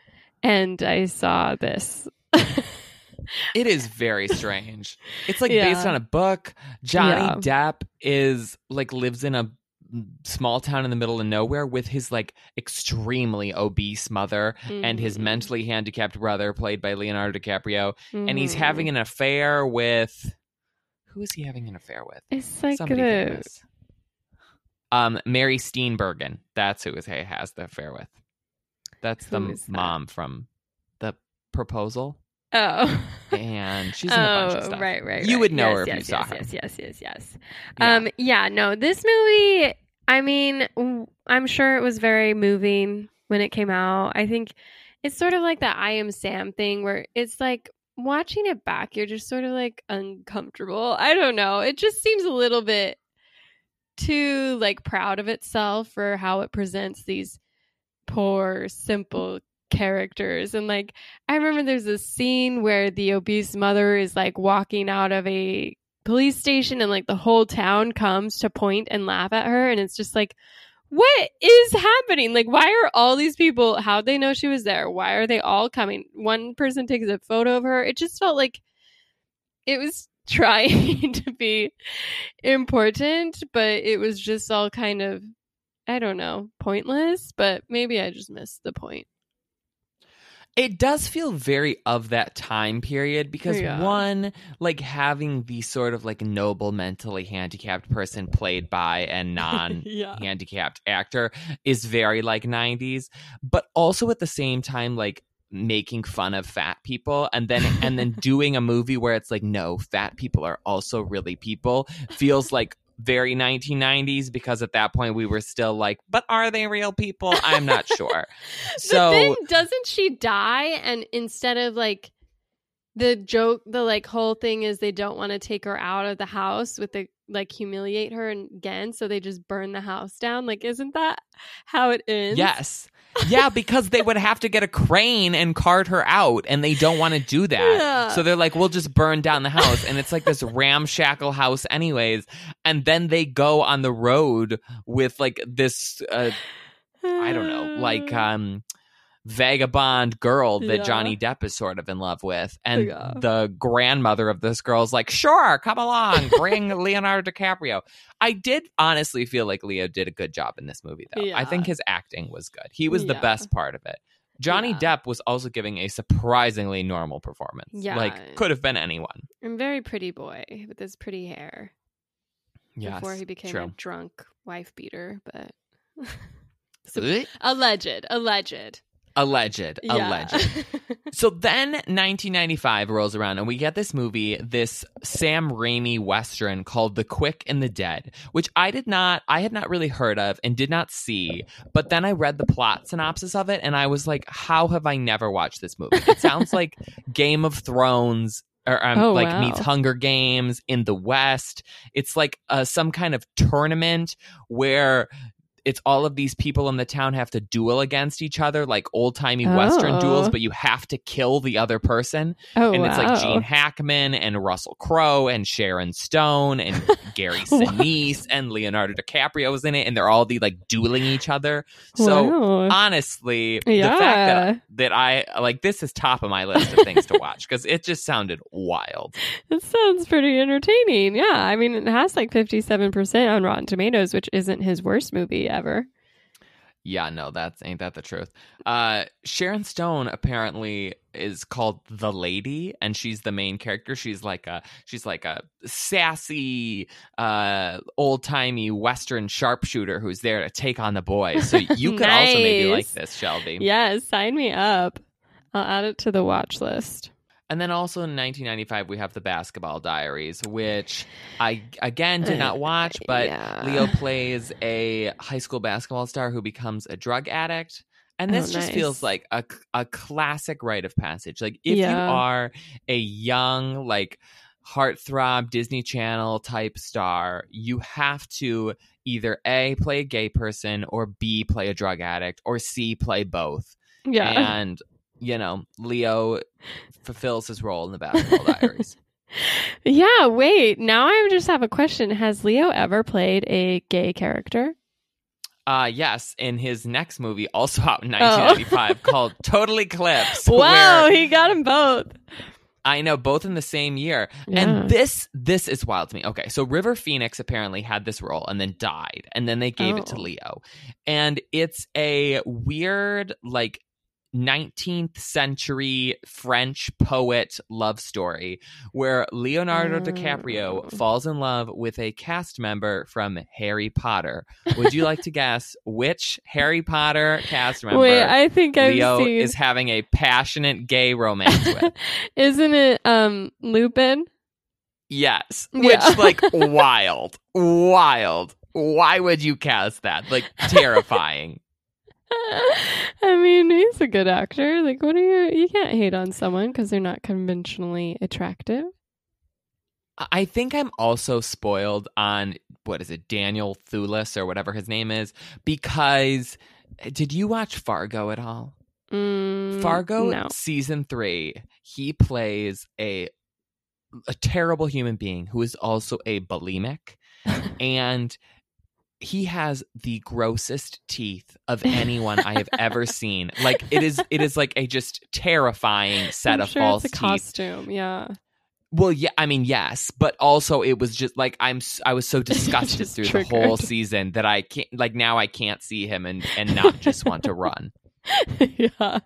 and I saw this. it is very strange. It's like based on a book. Johnny Yeah. Depp is like lives in a small town in the middle of nowhere with his like extremely obese mother and his Mhm. mentally handicapped brother played by Leonardo DiCaprio and he's Mhm. having an affair with who is he having an affair with? It's like Somebody the famous. Um, Mary Steenburgen. That's who he has the affair with. That's the Who is that? mom from the proposal, oh. and she's in a bunch of Oh, stuff. right, right. You right. would know yes, her if yes, you saw yes, her. Yes, yes, yes, yes. Yeah. Um, yeah, no, this movie. I mean, I'm sure it was very moving when it came out. I think it's sort of like that I Am Sam thing, where it's like watching it back, you're just sort of like uncomfortable. I don't know. It just seems a little bit too like proud of itself for how it presents these poor, simple characters. And like, I remember there's a scene where the obese mother is like walking out of a police station and like the whole town comes to point and laugh at her. And it's just like, what is happening? Like, why are all these people, how'd they know she was there? Why are they all coming? One person takes a photo of her. It just felt like it was trying to be important, but it was just all kind of, I don't know, pointless. But maybe I just missed the point. It does feel very of that time period because Yeah. one, like having the sort of like noble mentally handicapped person played by a non yeah. handicapped actor is very like 90s, but also at the same time like making fun of fat people and then and then doing a movie where it's like no fat people are also really people feels like very 1990s because at that point we were still like but are they real people i'm not sure so then doesn't she die? And instead of like the joke, the like whole thing is they don't want to take her out of the house with the like humiliate her again, so they just burn the house down. Like, isn't that how it ends? Yes. Yeah, because they would have to get a crane and cart her out, and they don't want to do that. Yeah. So they're like, we'll just burn down the house. And it's like this ramshackle house, anyways. And then they go on the road with like this, uh, I don't know, like um, vagabond girl that Yeah. Johnny Depp is sort of in love with. And Yeah. the grandmother of this girl is like, sure, come along, bring Leonardo DiCaprio. I did honestly feel like Leo did a good job in this movie, though. I think his acting was good. He was the best part of it. Johnny Yeah. Depp was also giving a surprisingly normal performance. Yeah. Like, could have been anyone. and very pretty boy with his pretty hair Yes. before he became a drunk wife beater. But Alleged. alleged, alleged, Alleged. yeah. Alleged. So then 1995 rolls around and we get this movie, this Sam Raimi Western called The Quick and the Dead, which I did not, I had not really heard of and did not see. But then I read the plot synopsis of it and I was like, how have I never watched this movie? It sounds like Game of Thrones. Or um, Oh, like wow. meets Hunger Games in the West. It's like uh, some kind of tournament where it's all of these people in the town have to duel against each other like old timey western oh. duels, Oh. but you have to kill the other person. Oh, and wow. it's like Gene Hackman and Russell Crowe and Sharon Stone and Gary Sinise and Leonardo DiCaprio was in it, and they're all the like dueling each other. So Wow. honestly, Yeah. the fact that that I like this is top of my list of things to watch because it just sounded wild. It sounds pretty entertaining. Yeah. I mean, it has like 57% on Rotten Tomatoes, which isn't his worst movie ever. Yeah, no, that's ain't that the truth. Uh Sharon Stone apparently is called the lady and she's the main character. She's like a she's like a sassy uh old-timey western sharpshooter who's there to take on the boys. So you could also maybe like this, Shelby. Yes. Sign me up. I'll add it to the watch list. And then also in 1995 we have The Basketball Diaries, which I again did not watch, but Yeah. Leo plays a high school basketball star who becomes a drug addict. And Oh, this just nice. feels like a, a classic rite of passage. Like, if you are a young, like, heartthrob Disney Channel type star, you have to either A, play a gay person, or B, play a drug addict, or C, play both. Yeah. And, you know, Leo fulfills his role in the Basketball Diaries. yeah. Wait. Now I just have a question. Has Leo ever played a gay character? Uh yes, in his next movie, also out in 1995, called Total Eclipse. Oh. wow. where- He got them both. I know, both in the same year. Yeah. And this this is wild to me. Okay, so River Phoenix apparently had this role and then died, and then they gave it to Oh. Leo. And it's a weird, like 19th century French poet love story where Leonardo DiCaprio Oh. falls in love with a cast member from Harry Potter. Would you like to guess which Harry Potter cast member Wait, I think I've Leo seen. is having a passionate gay romance with? Isn't it um Lupin? Yes. Yeah. Which, like, wild. Wild. Why would you cast that? Like, terrifying. I mean, he's a good actor. Like, what are you? You can't hate on someone because they're not conventionally attractive. I think I'm also spoiled on, what is it, Daniel Thewlis or whatever his name is, because did you watch Fargo at all? Mm, Fargo No. season three, he plays a a terrible human being who is also a bulimic, and he has the grossest teeth of anyone I have ever seen. Like it is, it is like a just terrifying set I'm of sure false it's a teeth. costume. Yeah. Well, yeah, I mean, yes, but also it was just like I'm. I was so disgusted through the whole season that I can't. Like now, I can't see him and and not just want to run. yeah.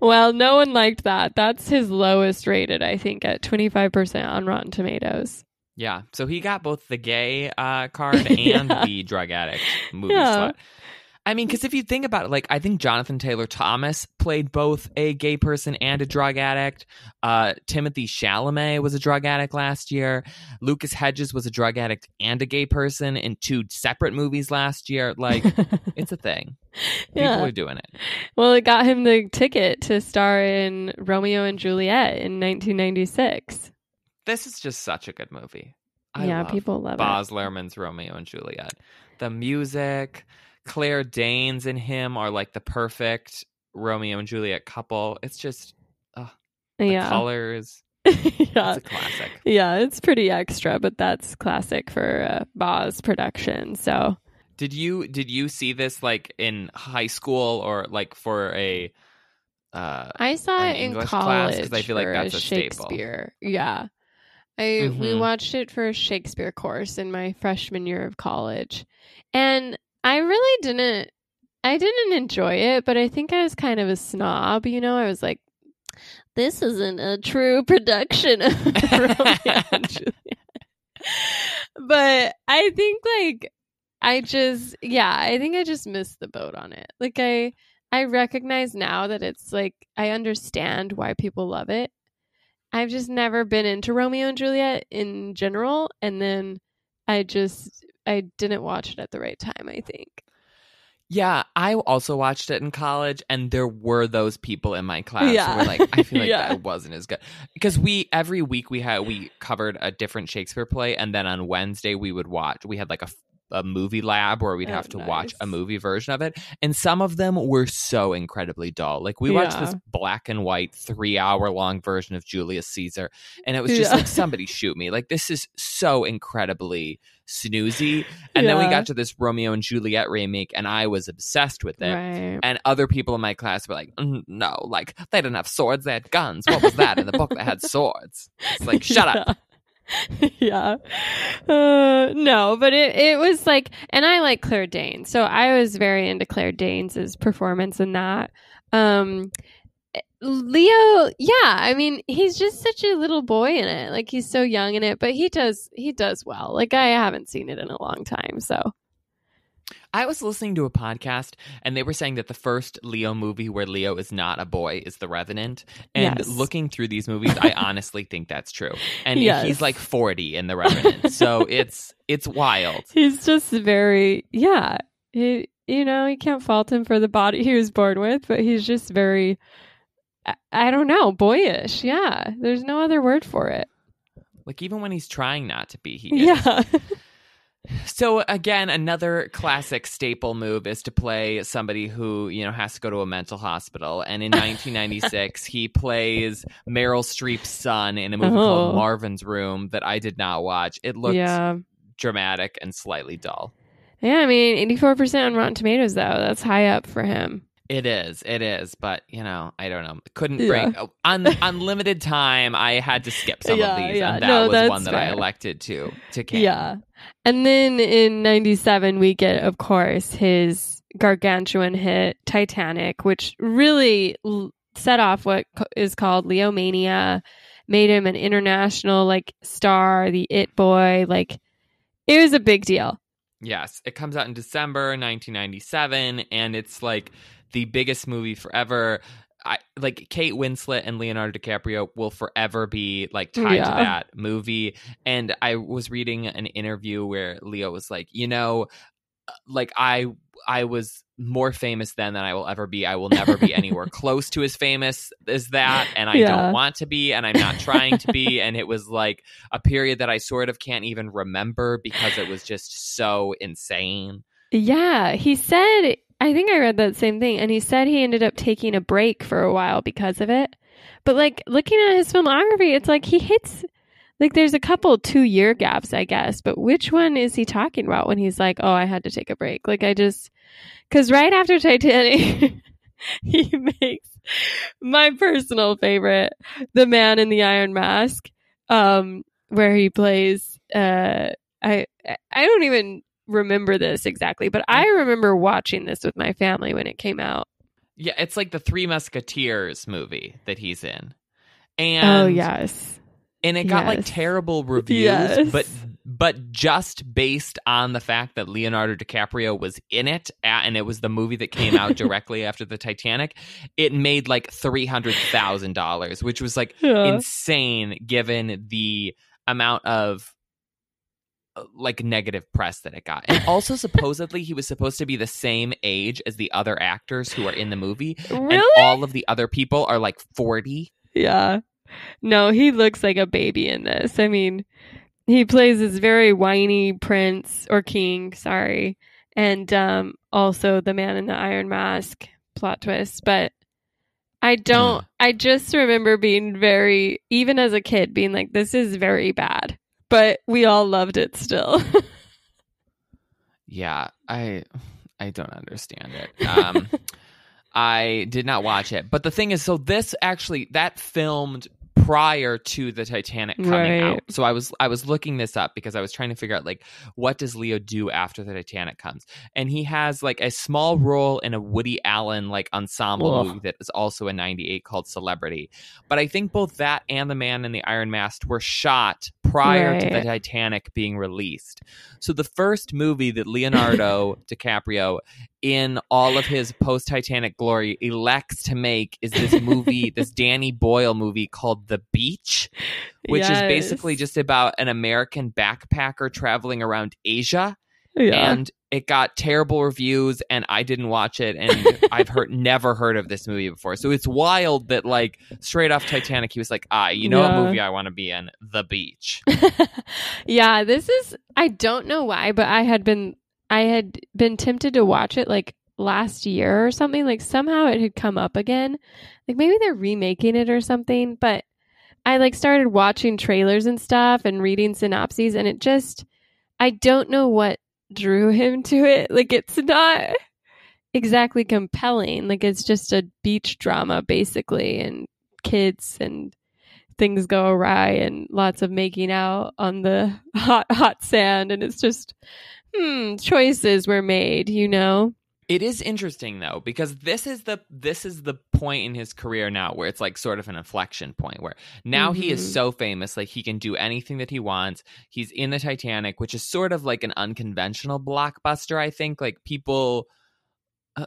Well, no one liked that. That's his lowest rated, I think, at 25% on Rotten Tomatoes. Yeah, so he got both the gay uh, card and Yeah. the drug addict movie Yeah. slot. I mean, because if you think about it, like I think Jonathan Taylor Thomas played both a gay person and a drug addict. Uh, Timothy Chalamet was a drug addict last year. Lucas Hedges was a drug addict and a gay person in two separate movies last year. Like it's a thing. People yeah. are doing it. Well, it got him the ticket to star in Romeo and Juliet in 1996. This is just such a good movie. I yeah, love people love it. Baz Luhrmann's Romeo and Juliet. The music, Claire Danes and him are like the perfect Romeo and Juliet couple. It's just it. the Yeah. colors. yeah. It's a classic. Yeah, it's pretty extra, but that's classic for uh, Baz production. So, Did you did you see this like in high school or like for a uh I saw it in college 'Cause I feel like that's a staple. Shakespeare. Yeah. I we Mhm. watched it for a Shakespeare course in my freshman year of college. And I really didn't I didn't enjoy it, but I think I was kind of a snob, you know. I was like this isn't a true production of Romeo and Juliet. But I think like I just yeah, I think I just missed the boat on it. Like I I recognize now that it's like I understand why people love it. I've just never been into Romeo and Juliet in general and then I just I didn't watch it at the right time, I think. Yeah, I also watched it in college, and there were those people in my class Yeah. who were like, I feel like Yeah. that wasn't as good because we every week we had we covered a different Shakespeare play, and then on Wednesday we would watch. We had like a a movie lab where we'd Oh, have to watch a movie version of it. And some of them were so incredibly dull. Like we watched this black and white three hour long version of Julius Caesar, and it was just Yeah. like somebody shoot me. Like this is so incredibly snoozy. And then we got to this Romeo and Juliet remake, and I was obsessed with it. Right. And other people in my class were like, "Mm, "No, like they didn't have swords; they had guns. What was that in the book that had swords?" It's like, shut up. yeah. Uh, no, but it, it was like, and I like Claire Danes. So I was very into Claire Danes' performance in that. Um, Leo, yeah, I mean, he's just such a little boy in it. Like he's so young in it, but he does, he does well. Like I haven't seen it in a long time. So I was listening to a podcast, and they were saying that the first Leo movie where Leo is not a boy is The Revenant. And Yes. looking through these movies, I honestly think that's true. And Yes. he's like forty in The Revenant, so it's it's wild. he's just very, yeah, he, you know, you can't fault him for the body he was born with, but he's just very, I, I don't know, boyish. Yeah. There's no other word for it. Like even when he's trying not to be, he is. Yeah. So again, another classic staple move is to play somebody who you know has to go to a mental hospital. And in 1996, he plays Meryl Streep's son in a movie Oh. called Marvin's Room that I did not watch. It looked yeah. dramatic and slightly dull. Yeah. I mean, 84% on Rotten Tomatoes, though. That's high up for him. It is, it is, but you know, I don't know. Couldn't Yeah. bring oh, un, unlimited time. I had to skip some Yeah, of these, yeah. and that No, was one that I elected to to can. Yeah. And then in 97, we get, of course, his gargantuan hit, Titanic, which really l- set off what co- is called Leomania, made him an international, like, star, the it boy. Like, it was a big deal. Yes, it comes out in December 1997, and it's like the biggest movie forever. I like Kate Winslet and Leonardo DiCaprio will forever be like tied to that movie. And I was reading an interview where Leo was like, you know, uh, like I I was more famous then than I will ever be. I will never be anywhere close to as famous as that, and I Yeah. don't want to be, and I'm not trying to be. And it was like a period that I sort of can't even remember because it was just so insane. Yeah. He said, I think I read that same thing. And he said he ended up taking a break for a while because of it. But like looking at his filmography, it's like he hits, like there's a couple two year gaps, I guess. But which one is he talking about when he's like, oh, I had to take a break? Like I just, because right after Titanic, he makes my personal favorite, The Man in the Iron Mask, um, where he plays, uh, I, I don't even remember this exactly, but I mm. remember watching this with my family when it came out. Yeah, it's like the Three Musketeers movie that he's in, oh, and oh yes, and it got like terrible reviews, Yes. but but just based on the fact that Leonardo DiCaprio was in it, a- and it was the movie that came out directly after the Titanic, it made like three hundred thousand dollars, which was like Yeah. insane given the amount of like negative press that it got. And also supposedly he was supposed to be the same age as the other actors who are in the movie. And really? all of the other people are like 40. yeah. No, he looks like a baby in this. I mean, he plays this very whiny prince or king, sorry, and um, also the man in the iron mask plot twist. But I don't. I just remember being very, even as a kid, being like, "This is very bad," but we all loved it still. Yeah, I I don't understand it. Um I did not watch it. But the thing is so this actually that filmed prior to the Titanic coming Right. out. So I was I was looking this up because I was trying to figure out like what does Leo do after the Titanic comes? And he has like a small role in a Woody Allen like ensemble Ugh. movie that is also in 98 called Celebrity. But I think both that and The Man in the Iron Mask were shot prior to the Titanic being released. So the first movie that Leonardo DiCaprio in all of his post Titanic glory elects to make is this movie, this Danny Boyle movie called The Beach, which is basically just about an American backpacker traveling around Asia Yeah. and it got terrible reviews and I didn't watch it and I've heard never heard of this movie before. So it's wild that like straight off Titanic he was like, "Ah, you know Yeah. a movie I want to be in? The Beach." yeah, this is I don't know why, but I had been I had been tempted to watch it like last year or something. Like somehow it had come up again. Like maybe they're remaking it or something, but I like started watching trailers and stuff and reading synopses and it just I don't know what drew him to it. Like it's not exactly compelling. Like it's just a beach drama basically and kids and things go awry and lots of making out on the hot hot sand and it's just hmm choices were made you know It is interesting though because this is the this is the point in his career now where it's like sort of an inflection point where now he is Mhm. so famous like he can do anything that he wants. He's in the Titanic, which is sort of like an unconventional blockbuster, I think. Like people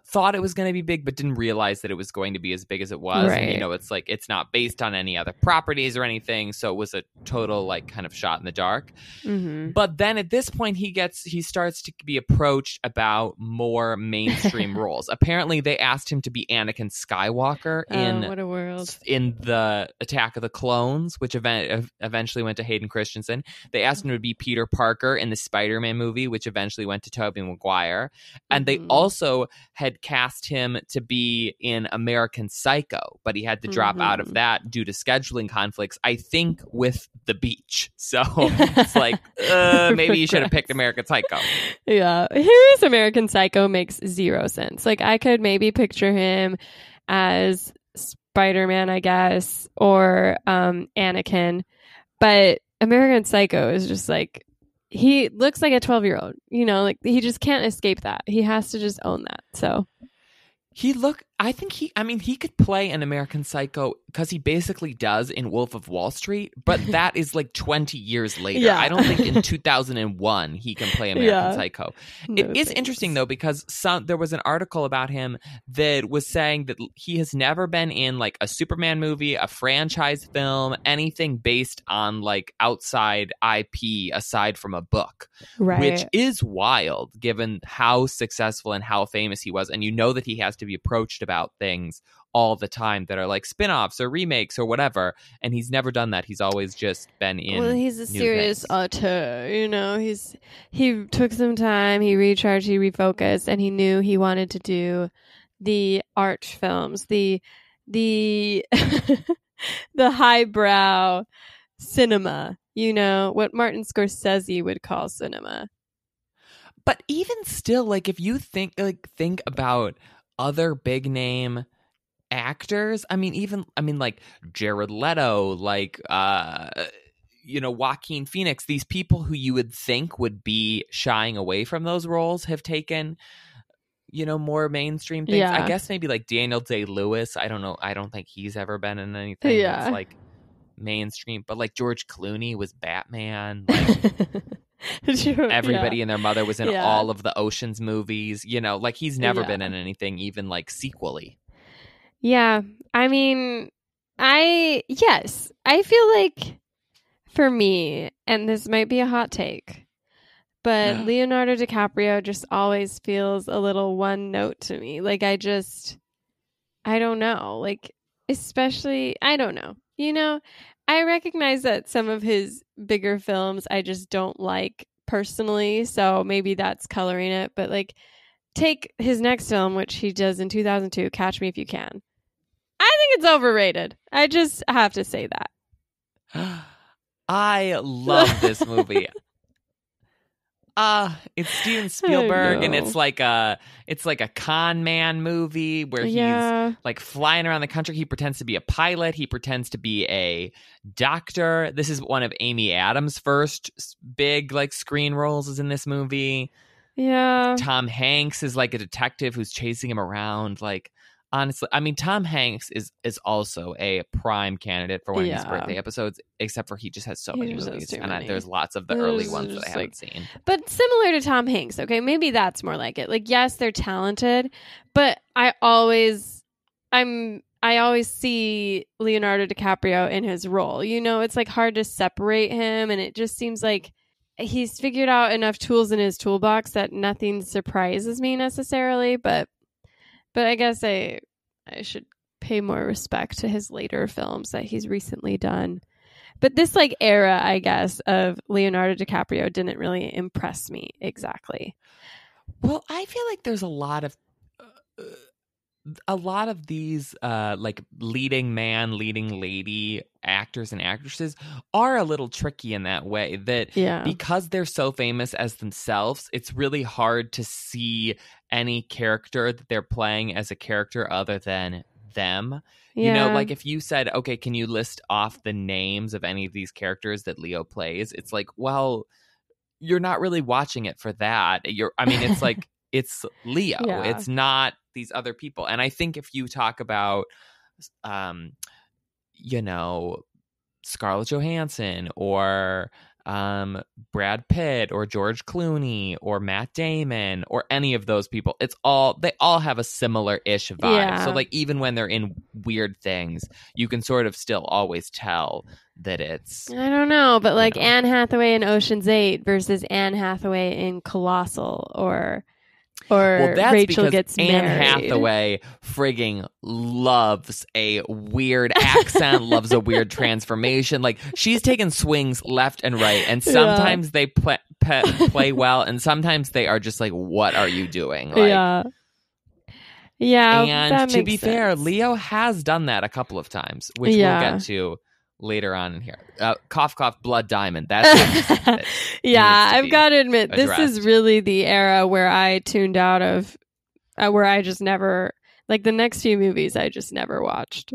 thought it was going to be big but didn't realize that it was going to be as big as it was. And you know, it's like it's not based on any other properties or anything, so it was a total like kind of shot in the dark. mm-hmm. But then at this point, he gets he starts to be approached about more mainstream roles. Apparently, they asked him to be Anakin Skywalker in oh, what a world in the Attack of the Clones, which event, eventually went to Hayden Christensen. They asked him to be Peter Parker in the Spider-Man movie, which eventually went to Tobey Maguire. And they Mhm. also had cast him to be in American Psycho, but he had to drop out of Mhm. that due to scheduling conflicts. I think with The Beach. So it's like uh, maybe you should have picked American Psycho. yeah his american psycho makes zero sense like i could maybe picture him as spider-man i guess or um anakin but american psycho is just like he looks like a 12 year old you know like he just can't escape that he has to just own that so He look. I think he. I mean, he could play an American Psycho because he basically does in Wolf of Wall Street. But that is like twenty years later. Yeah. I don't think in two thousand and one he can play American Yeah. Psycho. no it is thanks. interesting though because some there was an article about him that was saying that he has never been in like a Superman movie, a franchise film, anything based on like outside IP aside from a book right which is wild given how successful and how famous he was. And you know that he has to be approached about things all the time that are like spin offs or remakes or whatever. And he's never done that. He's always just been in. well, he's a serious things. auteur. You know, he's he took some time, he recharged, he refocused, and he knew he wanted to do the arch films, the the the highbrow cinema. You know what Martin Scorsese would call cinema. but even still, like if you think like think about other big name actors, I mean, even I mean like Jared Leto, like uh you know Joaquin Phoenix, these people who you would think would be shying away from those roles have taken you know more mainstream things. Yeah. I guess maybe like Daniel Day Lewis. I don't know. I don't think he's ever been in anything Yeah. that's like mainstream. But like George Clooney was Batman. Like True, everybody and their mother was in Yeah. all of the Ocean's movies. You know, like he's never Yeah. been in anything even like sequely. Yeah. I mean, I, yes, I feel like for me, and this might be a hot take, but Yeah. Leonardo DiCaprio just always feels a little one note to me. Like, I just, I don't know. Like, especially, I don't know. You know, I recognize that some of his bigger films I just don't like personally. So maybe that's coloring it. But like, take his next film, which he does in 2002, Catch Me If You Can. I think it's overrated. I just have to say that. I love this movie. Uh it's Steven Spielberg and it's like a it's like a con man movie where he's yeah. like flying around the country. He pretends to be a pilot. He pretends to be a doctor. This is one of Amy Adams' first big like screen roles is in this movie. Yeah. Tom Hanks is like a detective who's chasing him around. Like honestly, I mean, Tom Hanks is is also a prime candidate for one of these Yeah. birthday episodes. Except for he just has so He many movies, and I, there's lots of the This early ones that I haven't like- seen. But similar to Tom Hanks, okay? Maybe that's more like it. Like, yes, they're talented, but I always, I'm, I always see Leonardo DiCaprio in his role. You know, it's like hard to separate him, and it just seems like he's figured out enough tools in his toolbox that nothing surprises me necessarily, but but I guess I I should pay more respect to his later films that he's recently done. But this like era, I guess, of Leonardo DiCaprio didn't really impress me exactly. Well, I feel like there's a lot of uh, a lot of these uh like leading man, leading lady actors and actresses are a little tricky in that way that Yeah. because they're so famous as themselves, it's really hard to see any character that they're playing as a character other than them. You know, like if you said, okay, can you list off the names of any of these characters that Leo plays? It's like, well, you're not really watching it for that. You're, I mean, it's like, it's Leo. Yeah. It's not these other people. And I think if you talk about, um, you know, Scarlett Johansson or um, Brad Pitt or George Clooney or Matt Damon or any of those people. It's all they all have a similar ish vibe. Yeah. So like even when they're in weird things, you can sort of still always tell that it's I don't know, but like know. Anne Hathaway in Ocean's Eight versus Anne Hathaway in Colossal, or or well, that's Rachel because gets Anne married. Hathaway frigging loves a weird accent, loves a weird transformation. Like she's taking swings left and right, and Yeah. sometimes they play, play well, and sometimes they are just like, "What are you doing?" Like, yeah, yeah. and to be fair. Leo has done that a couple of times, which Yeah. we'll get to later on in here. Uh, cough, cough, blood diamond. That's. That- yeah, I've got to admit, this is really the era where I tuned out of, uh, where I just never like the next few movies I just never watched.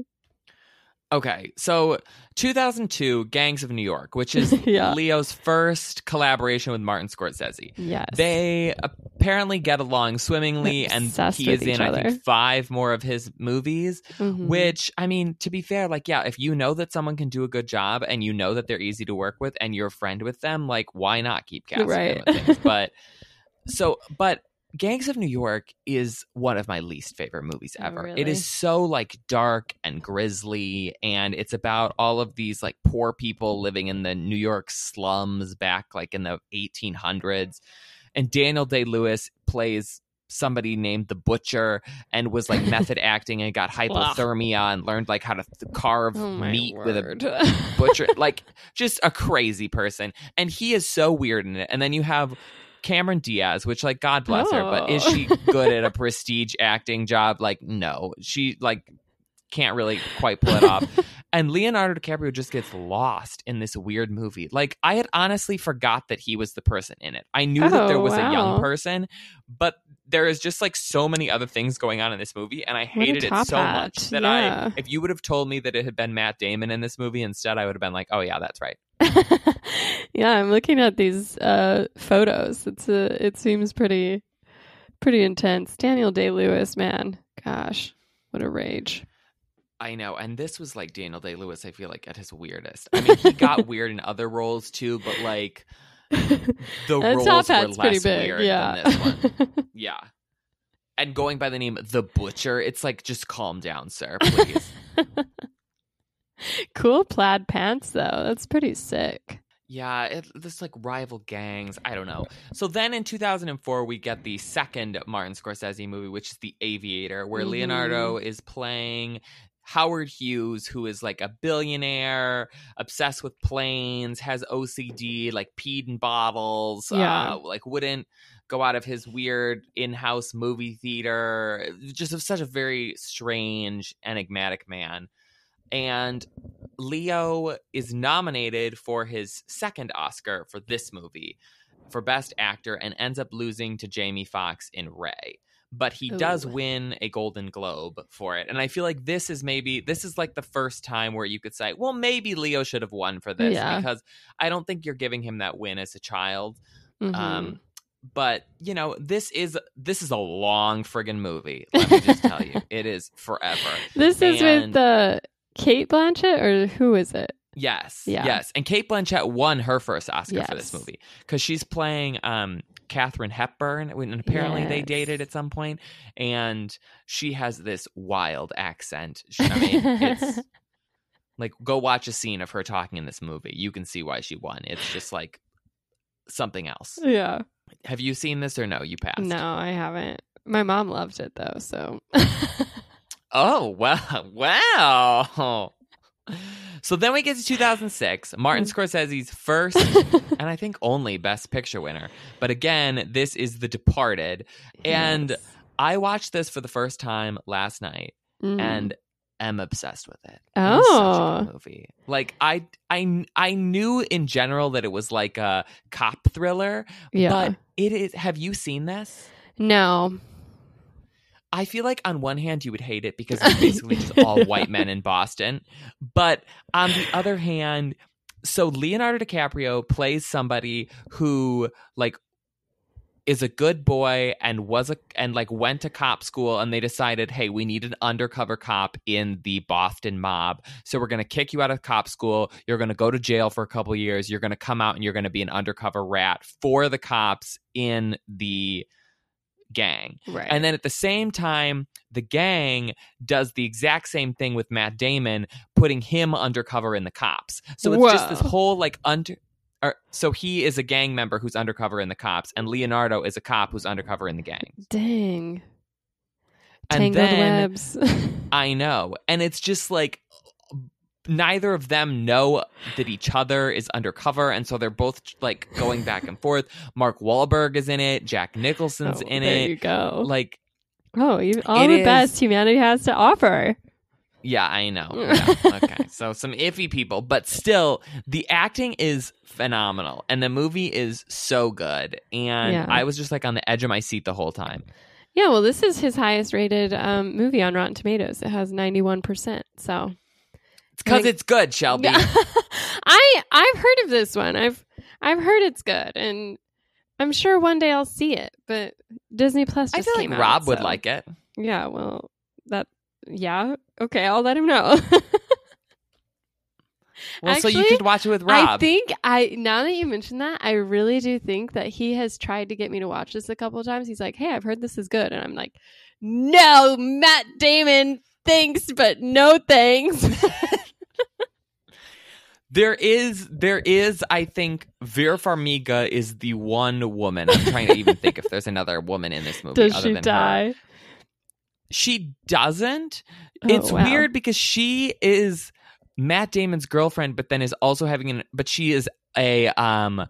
Okay, so 2002, Gangs of New York, which is Yeah. Leo's first collaboration with Martin Scorsese. Yes, They apparently get along swimmingly, and he is in, each I think, five more of his movies. Mhm. Which, I mean, to be fair, like, yeah, if you know that someone can do a good job and you know that they're easy to work with and you're a friend with them, like, why not keep casting Right. them with? But so, but Gangs of New York is one of my least favorite movies Oh, ever. It really? is so like dark and grisly, and it's about all of these like poor people living in the New York slums back like in the 1800s. And Daniel Day Lewis plays somebody named the Butcher and was like method acting and got hypothermia and learned like how to th- carve oh meat with a butcher like just a crazy person and he is so weird in it and then you have cameron diaz which like god bless her but is Oh. she good at a prestige acting job like no she like can't really quite pull it off and leonardo dicaprio just gets lost in this weird movie like i had honestly forgot that he was the person in it i knew that there Oh, was a young person but there is just like so many other things going on in this movie and i hated it so hat. much that Yeah. i if you would have told me that it had been matt damon in this movie instead i would have been like oh yeah that's right yeah, I'm looking at these uh, photos. It's a, it seems pretty, pretty intense. Daniel Day Lewis, man, gosh, what a rage. I know, and this was like Daniel Day Lewis. I feel like at his weirdest. I mean, he got weird in other roles too, but like the roles were less big. weird yeah. than this one. Yeah, and going by the name the Butcher, it's like just calm down, sir, please. cool plaid pants though. That's pretty sick. yeah, it, this like rival gangs. I don't know. So then in 2004, we get the second Martin Scorsese movie, which is The Aviator, where Mhm. Leonardo is playing Howard Hughes, who is like a billionaire, obsessed with planes, has OCD, like peed in bottles, Yeah. uh, like wouldn't go out of his weird in-house movie theater. Just such a very strange, enigmatic man. And Leo is nominated for his second Oscar for this movie for Best Actor and ends up losing to Jamie Foxx in Ray. But he does win a Golden Globe for it. And I feel like this is maybe this is like the first time where you could say, well, maybe Leo should have won for this Yeah. because I don't think you're giving him that win as a child. Mhm. Um, but you know, this is this is a long friggin' movie. Let me just tell you, it is forever. this is with and- the Cate Blanchett or who is it? Yes, Yeah. yes, and Cate Blanchett won her first Oscar for this movie because she's playing um Katharine Hepburn, and apparently they dated at some point, and she has this wild accent. She- I mean, it's like go watch a scene of her talking in this movie. You can see why she won. It's just like something else. Yeah. Have you seen this or no? You passed. No, I haven't. My mom loved it though, so Oh, wow. Wow. So then we get to 2006, Martin Scorsese's first and I think only Best Picture winner. But again, this is The Departed. And Yes. I watched this for the first time last night Mm. and am obsessed with it. It is such a Oh. movie. Like I I I knew in general that it was like a cop thriller, yeah. but it is have you seen this? no. I feel like on one hand you would hate it because it's basically just all white men in Boston. But on the other hand, so Leonardo DiCaprio plays somebody who like is a good boy and was a and like went to cop school and they decided, "Hey, we need an undercover cop in the Boston mob. So we're going to kick you out of cop school. You're going to go to jail for a couple years. You're going to come out and you're going to be an undercover rat for the cops in the gang." Right. And then at the same time, the gang does the exact same thing with Matt Damon, putting him undercover in the cops. So it's just this whole like under. Or, so he is a gang member who's undercover in the cops, and Leonardo is a cop who's undercover in the gang. Dang. And Tangled then- webs. I know, and it's just like neither of them know that each other is undercover, and so they're both like going back and forth. Mark Wahlberg is in it, Jack Nicholson's Oh, in there it. you go. Like, oh, you, all the is- best humanity has to offer. Yeah, I know. Yeah, okay. So some iffy people, but still the acting is phenomenal and the movie is so good. And Yeah. I was just like on the edge of my seat the whole time. Yeah, well, this is his highest rated um, movie on Rotten Tomatoes. It has 91%. So It's cuz it's good, Shelby. I I've heard of this one. I've I've heard it's good and I'm sure one day I'll see it, but Disney Plus I feel like out, Rob would like it. Yeah, well, that yeah, okay, I'll let him know. Well, so you Actually, could watch it with Rob. I think I now that you mention that, I really do think that he has tried to get me to watch this a couple of times. He's like, "Hey, I've heard this is good," and I'm like, "No, Matt Damon, thanks, but no thanks." there is there is I think Vera Farmiga is the one woman. I'm trying to even think if there's another woman in this movie Does other she than her. die? She doesn't. Oh, it's wow. weird because she is Matt Damon's girlfriend, but then is also having an but she is a um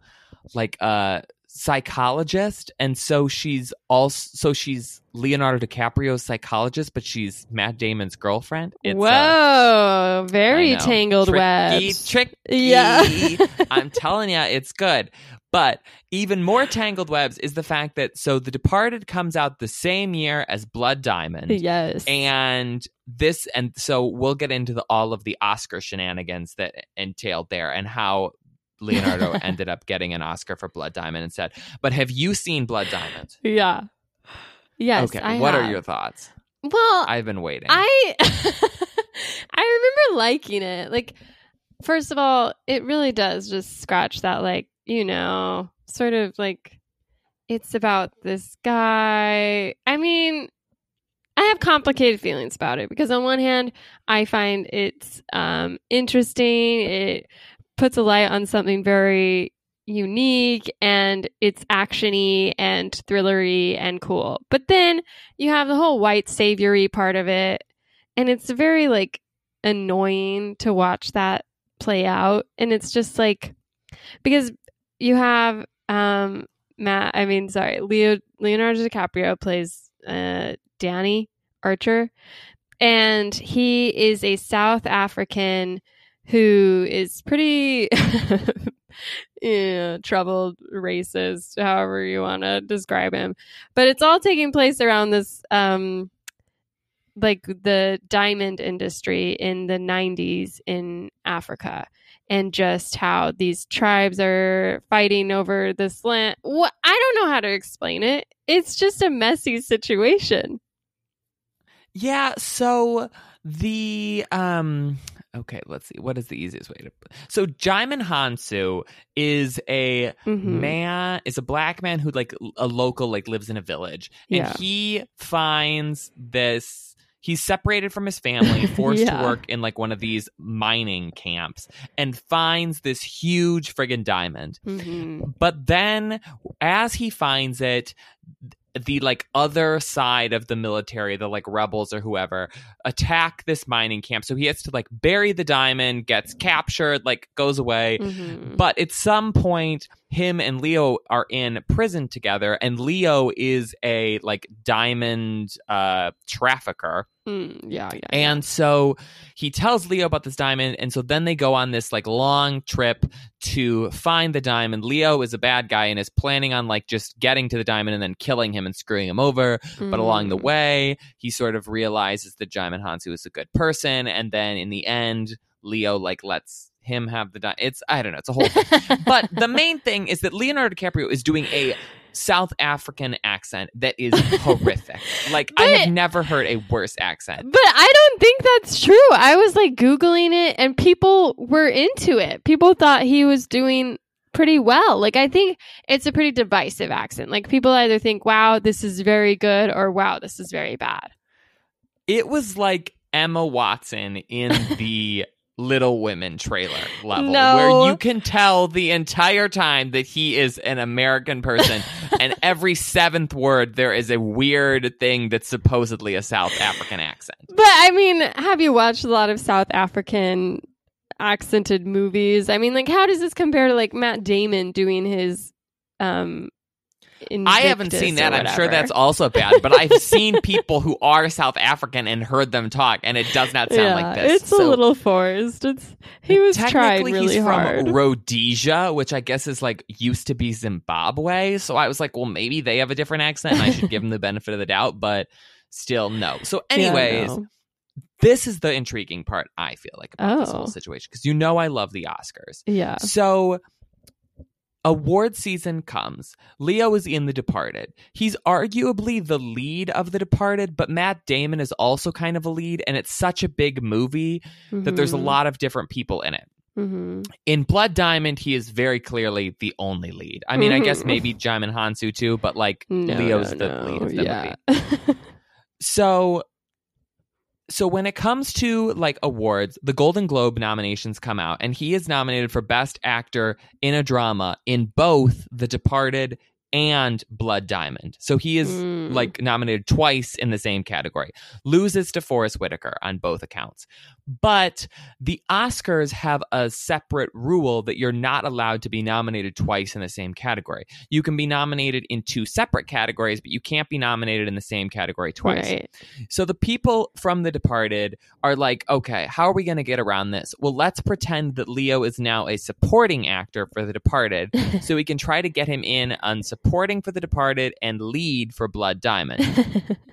like a psychologist, and so she's also so she's Leonardo DiCaprio's psychologist, but she's Matt Damon's girlfriend. It's, uh, Whoa, very tangled tricky, webs. Tricky. Yeah. I'm telling you, it's good. But even more tangled webs is the fact that so The Departed comes out the same year as Blood Diamond. yes. And this, and so we'll get into the, all of the Oscar shenanigans that entailed there and how Leonardo ended up getting an Oscar for Blood Diamond instead. But have you seen Blood Diamond? yeah. Yes. okay. I what are your thoughts? Well, I've been waiting. I I remember liking it. Like, first of all, it really does just scratch that, like, you know, sort of like it's about this guy. I mean, I have complicated feelings about it because on one hand, I find it's um, interesting. It puts a light on something very unique and it's actiony and thrillery and cool. But then you have the whole white saviory part of it and it's very like annoying to watch that play out and it's just like because you have um Matt I mean sorry Leo Leonardo DiCaprio plays uh Danny Archer and he is a South African who is pretty troubled racist however you want to describe him but it's all taking place around this um like the diamond industry in the 90s in Africa and just how these tribes are fighting over this land. What I don't know how to explain it. It's just a messy situation. Yeah, so the um okay, let's see. What is the easiest way to So Djimon Hounsou is a Mhm. man is a black man who like a local like lives in a village. And Yeah. he finds this he's separated from his family, forced Yeah. to work in like one of these mining camps, and finds this huge friggin' diamond. Mhm. But then, as he finds it, the like other side of the military, the like rebels or whoever, attack this mining camp. So he has to like bury the diamond, gets captured, like goes away. Mhm. But at some point, him and Leo are in prison together, and Leo is a like diamond uh trafficker. Mm, yeah, yeah. And so he tells Leo about this diamond. And so then they go on this like long trip to find the diamond. Leo is a bad guy and is planning on like just getting to the diamond and then killing him and screwing him over. But along the Mm. way, he sort of realizes that Djimon Hounsou is a good person. And then in the end, Leo like lets him have the diamond. It's, I don't know, it's a whole thing. But the main thing is that Leonardo DiCaprio is doing a South African accent that is horrific. Like I have never heard a worse accent. But I don't think that's true. I was like Googling it and people were into it. People thought he was doing pretty well. Like, I think it's a pretty divisive accent. Like, people either think, wow, this is very good, or wow, this is very bad. It was like Emma Watson in the Little Women trailer level, No. where you can tell the entire time that he is an American person, and every seventh word there is a weird thing that's supposedly a South African accent. But I mean, have you watched a lot of South African accented movies? I mean, like, how does this compare to like Matt Damon doing his um I haven't seen that. I'm sure that's also bad, but I've seen people who are South African and heard them talk, and it does not sound like this. It's So- a little forced. It's he was trying Technically, really he's hard. from Rhodesia, which I guess is like used to be Zimbabwe. So I was like, well, maybe they have a different accent, and I should give them the benefit of the doubt. But still, no. So, Yeah, anyways, no. this is the intriguing part. I feel like about this Oh. whole situation because you know I love the Oscars. yeah. So award season comes. Leo is in The Departed. He's arguably the lead of The Departed, but Matt Damon is also kind of a lead, and it's such a big movie that there's a Mhm. lot of different people in it. Mhm. In Blood Diamond, he is very clearly the only lead. I mean, I guess Mhm. maybe Djimon Hounsou too, but like No, Leo's no, the no. lead of the yeah. movie. So so when it comes to like awards, the Golden Globe nominations come out and he is nominated for best actor in a drama in both The Departed and Blood Diamond. So he is Mm. like nominated twice in the same category. Loses to Forest Whitaker on both accounts. But the Oscars have a separate rule that you're not allowed to be nominated twice in the same category. You can be nominated in two separate categories, but you can't be nominated in the same category twice. Right. So the people from The Departed are like, okay, how are we going to get around this? Well, let's pretend that Leo is now a supporting actor for The Departed, so we can try to get him in on supporting for The Departed and lead for Blood Diamond.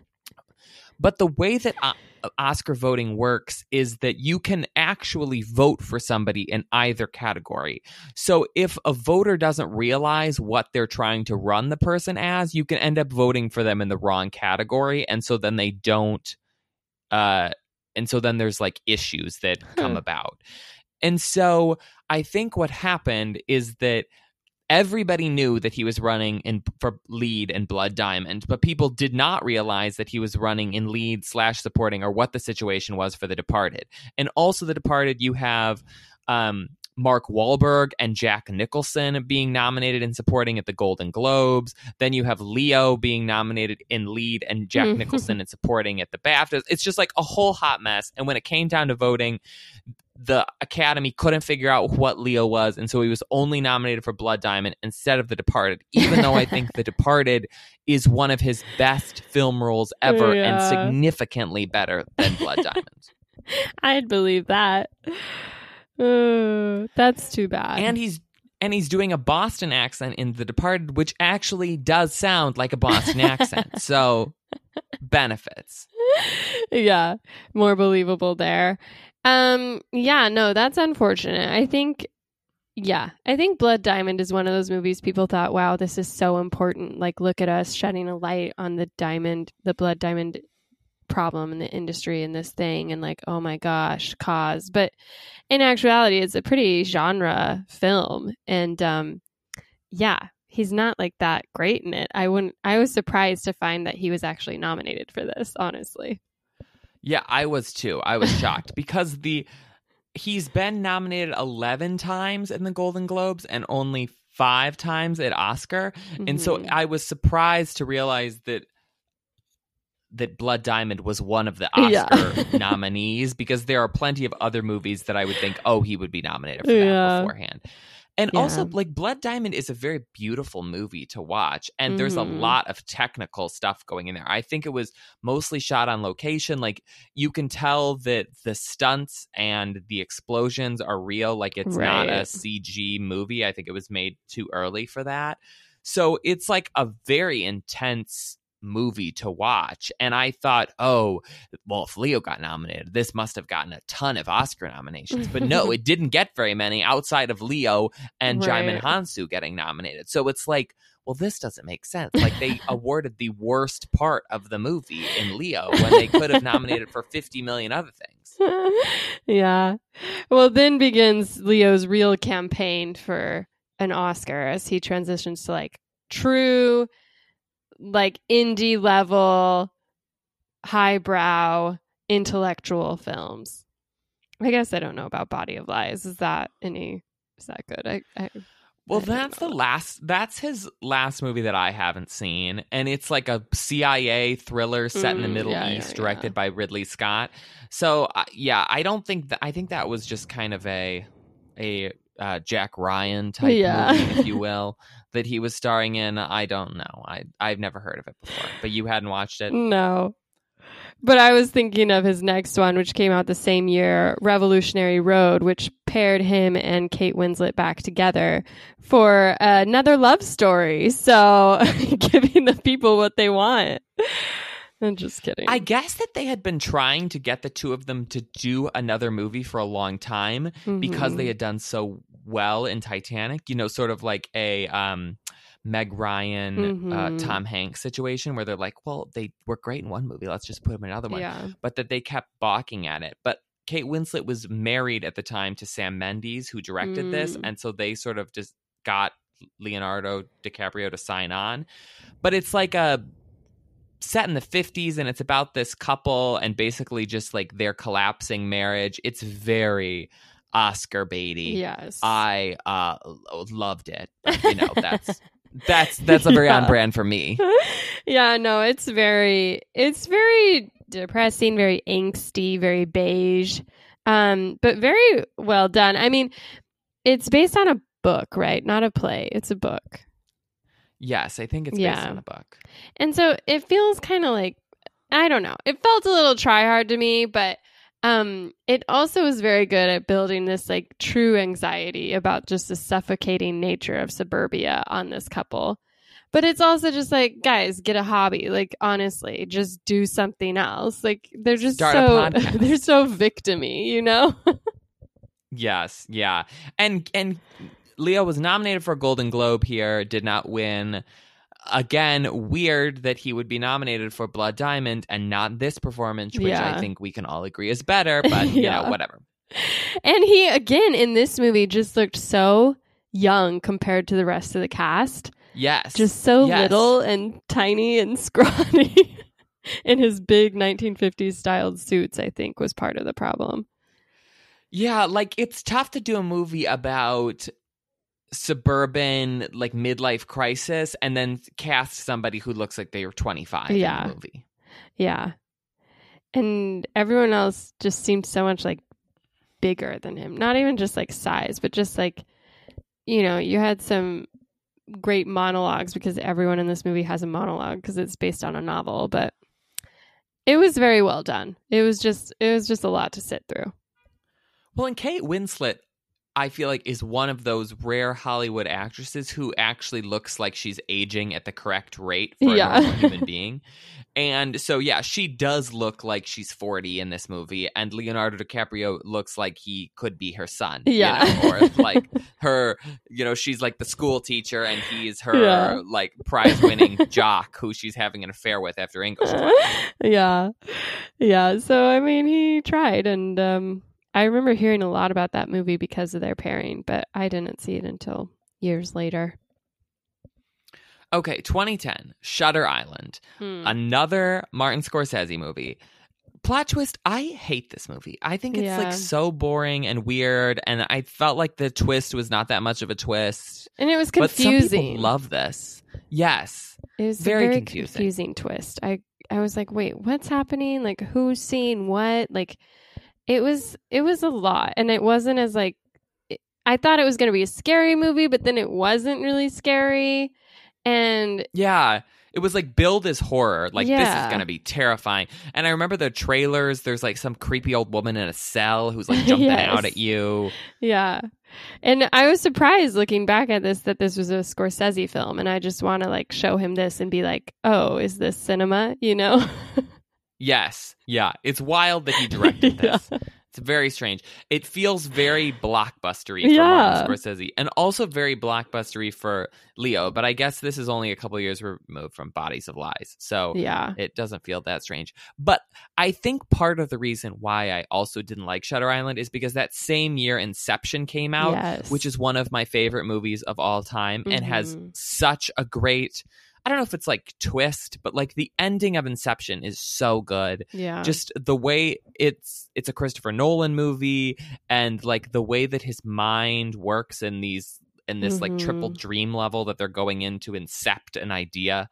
But the way that o- Oscar voting works is that you can actually vote for somebody in either category. So if a voter doesn't realize what they're trying to run the person as, you can end up voting for them in the wrong category. And so then they don't, uh, and so then there's like issues that come about. And so I think what happened is that everybody knew that he was running in for lead and Blood Diamond, but people did not realize that he was running in lead slash supporting or what the situation was for The Departed. And also, The Departed, you have um, Mark Wahlberg and Jack Nicholson being nominated in supporting at the Golden Globes. Then you have Leo being nominated in lead and Jack Mhm. Nicholson in supporting at the BAFTAs. It's just like a whole hot mess. And when it came down to voting, the Academy couldn't figure out what Leo was, and so he was only nominated for Blood Diamond instead of The Departed. Even though I think The Departed is one of his best film roles ever, and significantly better than Blood Diamond. I'd believe that. Uh, that's too bad. and he's and he's doing a Boston accent in The Departed, which actually does sound like a Boston accent. So benefits. yeah, more believable there. Um, yeah, no, that's unfortunate. I think, yeah, I think Blood Diamond is one of those movies people thought, wow, this is so important. Like, look at us shedding a light on the diamond, the Blood Diamond problem in the industry and this thing, and like, oh my gosh, cause. But in actuality, it's a pretty genre film, and um, yeah. He's not like that great in it. I wouldn't. I was surprised to find that he was actually nominated for this. Honestly, Yeah, I was too. I was shocked because the he's been nominated 11 times in the Golden Globes and only 5 times at Oscar. And so Mhm. I was surprised to realize that that Blood Diamond was one of the Yeah. Oscar nominees because there are plenty of other movies that I would think, oh, he would be nominated for that beforehand. And also, like Blood Diamond is a very beautiful movie to watch, and there's a Mhm. lot of technical stuff going in there. I think it was mostly shot on location. Like you can tell that the stunts and the explosions are real. Like it's not a CG movie. I think it was made too early for that. So it's like a very intense movie to watch. And I thought, oh, well, if Leo got nominated, this must have gotten a ton of Oscar nominations. But no, it didn't get very many outside of Leo and Djimon Hounsou getting nominated. So it's like, well, this doesn't make sense. Like they awarded the worst part of the movie in Leo when they could have nominated for 50 million other things. yeah. Well, then begins Leo's real campaign for an Oscar as he transitions to like true, like indie level, highbrow, intellectual films. I guess I don't know about Body of Lies. Is that any? Is that good? I, I Well, I that's the last. That's his last movie that I haven't seen, and it's like a CIA thriller set in the Mm, Middle yeah, yeah, East, yeah. directed by Ridley Scott. So, uh, yeah, I don't think that. I think that was just kind of a a uh, Jack Ryan type Yeah. movie, if you will, that he was starring in. I don't know. I I've never heard of it before, but you hadn't watched it. No. But I was thinking of his next one, which came out the same year, Revolutionary Road, which paired him and Kate Winslet back together for another love story. So giving the people what they want. I'm just kidding. I guess that they had been trying to get the two of them to do another movie for a long time. because Mhm. they had done so well in Titanic, you know, sort of like a um Meg Ryan, uh, Mhm. Tom Hanks situation where they're like, well, they were great in one movie, let's just put them in another one. Yeah. But that they kept balking at it. But Kate Winslet was married at the time to Sam Mendes, who directed this, Mm. and so they sort of just got Leonardo DiCaprio to sign on. But it's like a set in the 50s and it's about this couple and basically just like their collapsing marriage. It's very Oscar baity. Yes. I uh loved it. But, you know, that's that's that's a very on brand for me. yeah, no, it's very it's very depressing, very angsty, very beige. Um, but very well done. I mean, it's based on a book, right? Not a play. It's a book. Yes, I think it's based Yeah. on a book. And so it feels kind of like I don't know. It felt a little try hard to me, but um it also is very good at building this like true anxiety about just the suffocating nature of suburbia on this couple. But it's also just like, guys, get a hobby. Like honestly, just do something else. Like they're just Start so they're so victimy, you know? Yes, yeah. And and Leo was nominated for a Golden Globe here, did not win. Again, weird that he would be nominated for Blood Diamond and not this performance, which Yeah. I think we can all agree is better, but you Yeah. know, whatever. And he again in this movie just looked so young compared to the rest of the cast. Yes. just so Yes. little and tiny and scrawny in his big 1950s styled suits i think was part of the problem Yeah, like it's tough to do a movie about suburban like midlife crisis and then cast somebody who looks like they were 25 Yeah. in the movie. yeah and everyone else just seemed so much like bigger than him not even just like size but just like you know you had some great monologues because everyone in this movie has a monologue because it's based on a novel but it was very well done it was just it was just a lot to sit through Well, and Kate Winslet I feel like is one of those rare Hollywood actresses who actually looks like she's aging at the correct rate for Yeah. a human being. And so yeah, she does look like she's 40 in this movie and Leonardo DiCaprio looks like he could be her son, you Yeah. know, or like her, you know, she's like the school teacher and he's her Yeah. like prize-winning jock who she's having an affair with after English yeah. Yeah. So I mean he tried and um I remember hearing a lot about that movie because of their pairing, but I didn't see it until years later. Okay, 2010, Shutter Island. Hmm. another Martin Scorsese movie. plot twist i hate this movie i think it's Yeah. like so boring and weird and i felt like the twist was not that much of a twist And it was but some confusing. people love this yes It was Very a very confusing. confusing. twist. I I was like, wait, what's happening? Like, who's seeing what? Like, it was it was a lot, and it wasn't as like it- I thought it was going to be a scary movie, but then it wasn't really scary. And yeah it was like build as horror like this is gonna be terrifying and i remember the trailers there's like some creepy old woman in a cell who's like jumping Yes. out at you yeah, and I was surprised looking back at this that this was a Scorsese film, and I just want to like show him this and be like, oh, is this cinema? You know? yes yeah it's wild that he directed Yeah. this It's very strange. It feels very blockbustery for Yeah. Martin Scorsese, and also very blockbustery for Leo. But I guess this is only a couple years removed from Bodies of Lies, so yeah, it doesn't feel that strange. But I think part of the reason why I also didn't like Shutter Island is because that same year Inception came out, yes. which is one of my favorite movies of all time and has Mhm. such a great. I don't know if it's like twist, but like the ending of Inception is so good yeah, just the way it's it's a Christopher Nolan movie and like the way that his mind works in these in this like triple Mhm. dream level that they're going into to incept an idea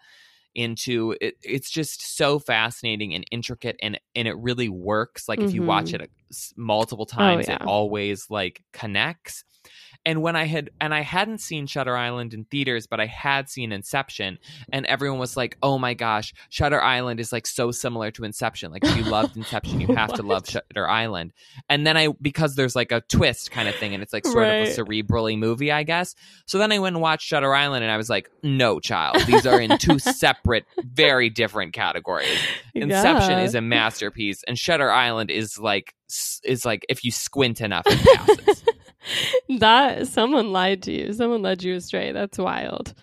into it, it's just so fascinating and intricate and and it really works like if you watch Mhm. it multiple times it yeah. always like connects and when I had and I hadn't seen Shutter Island in theaters, but I had seen Inception, and everyone was like, "Oh my gosh, Shutter Island is like so similar to Inception. Like if you loved Inception, you have to love Shutter Island." And then I because there's like a twist kind of thing, and it's like sort of a cerebrally movie, I guess. So then I went and watched Shutter Island, and I was like, "No, child, these are in two separate, very different categories." Inception Yeah. is a masterpiece, and Shutter Island is like is like if you squint enough, it passes. that someone lied to you. Someone led you astray. That's wild.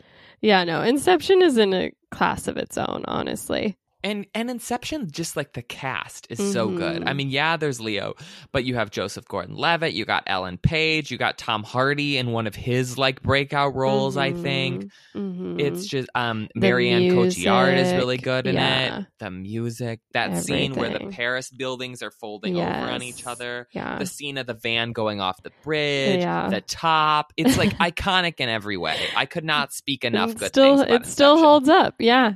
Yeah, no. Inception is in a class of its own, honestly. And and Inception, just like the cast is so good. I mean, yeah, there's Leo, but you have Joseph Gordon-Levitt, you got Ellen Page, you got Tom Hardy in one of his like breakout roles. I think Mhm. it's just um Marion Cotillard is really good in yeah. it. The music, that scene where the Paris buildings are folding over on each other. yeah. The scene of the van going off the bridge, Yeah. the top. It's like iconic in every way. I could not speak enough It good still, things about it still holds up. Yeah.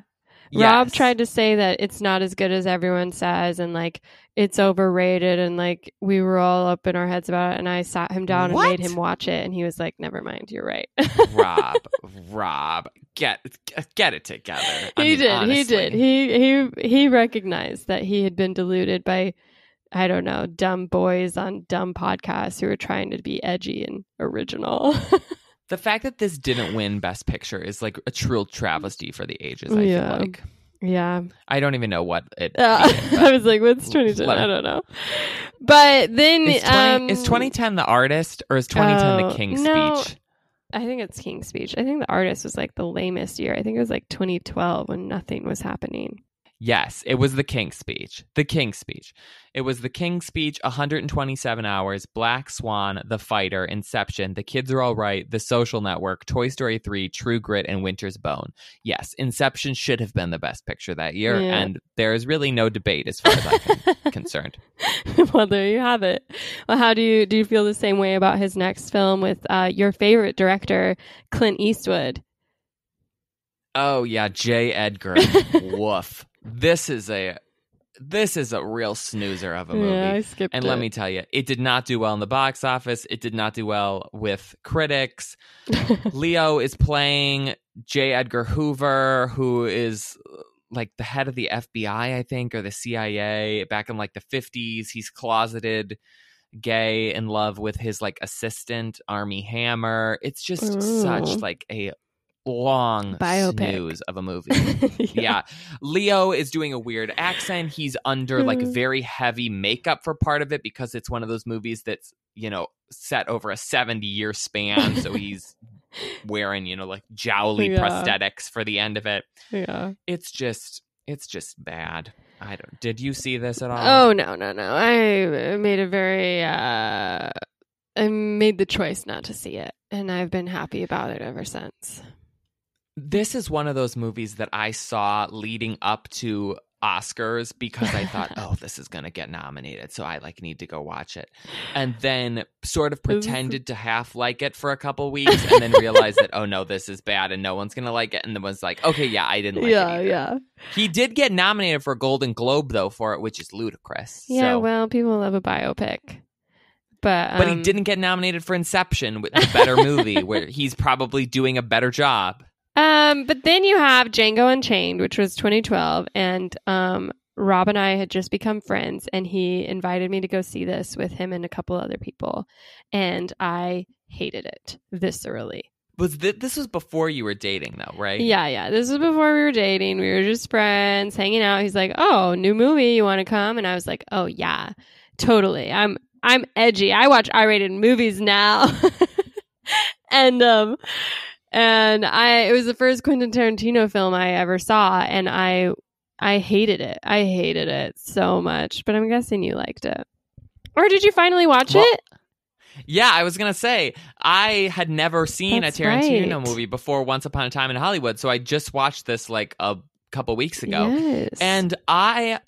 Rob Yes. tried to say that it's not as good as everyone says and like it's overrated and like we were all up in our heads about it and I sat him down What? and made him watch it and he was like, Never mind, you're right. Rob, Rob, get get it together. I he mean, did. honestly. He did. He he he recognized that he had been deluded by I don't know, dumb boys on dumb podcasts who were trying to be edgy and original. The fact that this didn't win Best Picture is like a true travesty for the ages. I Yeah. feel like yeah. I don't even know what it. Uh, I was like, what's 2010? I don't know. But then is, 20, um, is 2010 the artist or is 2010 Oh, the King's no. Speech? I think it's King's Speech. I think the artist was like the lamest year. I think it was like 2012 when nothing was happening. Yes, it was the King's Speech. The King's Speech. It was the King's Speech, 127 hours, Black Swan, The Fighter, Inception, The Kids Are All Right, The Social Network, Toy Story 3, True Grit, and Winter's Bone. Yes, Inception should have been the best picture that year, Yeah. and there is really no debate as far as I'm concerned. well, there you have it. Well, how do you do? You feel the same way about his next film with uh, your favorite director, Clint Eastwood? Oh yeah, J. Edgar. Woof. This is a this is a real snoozer of a movie. Yeah, I skipped And it. let me tell you, it did not do well in the box office. It did not do well with critics. Leo is playing J. Edgar Hoover, who is uh, like the head of the FBI, I think, or the CIA back in like the 50s. He's closeted gay in love with his like assistant, Armie Hammer. It's just such like a long Biopic. snooze of a movie. yeah. Leo is doing a weird accent. He's under like Mm. very heavy makeup for part of it because it's one of those movies that's, you know, set over a 70 year span. So he's wearing, you know, like jowly Yeah. prosthetics for the end of it. yeah. It's just, it's just bad. I don't, did you see this at all? Oh no, no, no! I made a very, uh, I made the choice not to see it, and I've been happy about it ever since. This is one of those movies that I saw leading up to Oscars because I thought, oh, this is gonna get nominated, so I like need to go watch it, and then sort of pretended to half like it for a couple weeks, and then realized that oh no, this is bad, and no one's gonna like it, and then was like, okay, yeah, I didn't like yeah, yeah, He did get nominated for a Golden Globe though for it, which is ludicrous. yeah. So- Well, people love a biopic, but but he um, didn't get nominated for Inception, with the better movie, where he's probably doing a better job. Um, but then you have Django Unchained, which was 2012, and um, Rob and I had just become friends, and he invited me to go see this with him and a couple other people, and I hated it viscerally. Was th- this was before you were dating though, right? Yeah, yeah. This was before we were dating. We were just friends, hanging out. He's like, "Oh, new movie, you want to come?" And I was like, "Oh yeah, totally. I'm I'm edgy. I watch R-rated movies now." and um and I it was the first Quentin Tarantino film I ever saw and I I hated it. I hated it so much, but I'm guessing you liked it. Or did you finally watch Well, it? Yeah, I was gonna say I had never seen That's a Tarantino right. movie before. Once upon a time in Hollywood, so I just watched this like a couple weeks ago, Yes. and I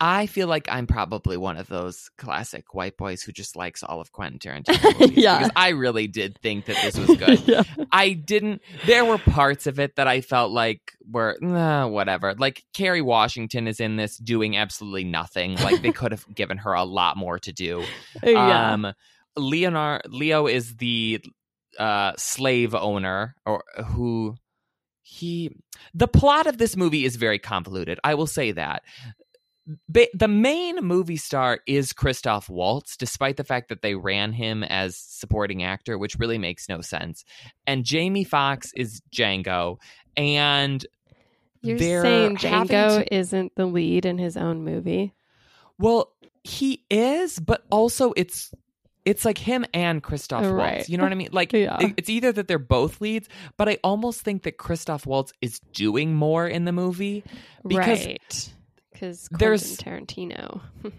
I feel like I'm probably one of those classic white boys who just likes all of Quentin Tarantino movies. Yeah. because I really did think that this was good. yeah. I didn't. There were parts of it that I felt like were nah, whatever. Like Kerry Washington is in this doing absolutely nothing. Like they could have given her a lot more to do. yeah. Um, Leonard Leo is the uh, slave owner, or who he. The plot of this movie is very convoluted. I will say that. Ba- the main movie star is Christoph Waltz, despite the fact that they ran him as supporting actor, which really makes no sense. And Jamie Foxx is Django, and You're saying Django to- isn't the lead in his own movie? Well, he is, but also it's it's like him and Christoph oh, Waltz. Right. You know what I mean? Like Yeah. it's either that they're both leads, but I almost think that Christoph Waltz is doing more in the movie. Because right. Because there's- Tarantino.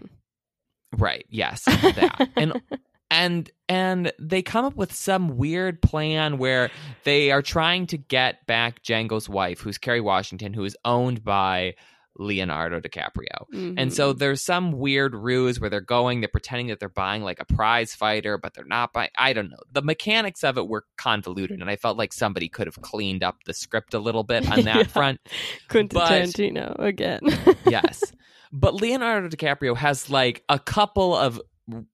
Right. Yes. That. and and and they come up with some weird plan where they are trying to get back Django's wife, who's Kerry Washington, who is owned by Leonardo DiCaprio. And so Mhm. there's some weird ruse where they're going, they're pretending that they're buying like a prize fighter, but they're not buying. I don't know. The mechanics of it were convoluted, and I felt like somebody could have cleaned up the script a little bit on that Yeah. front. Quentin but- Tarantino again. Yes. But Leonardo DiCaprio has like a couple of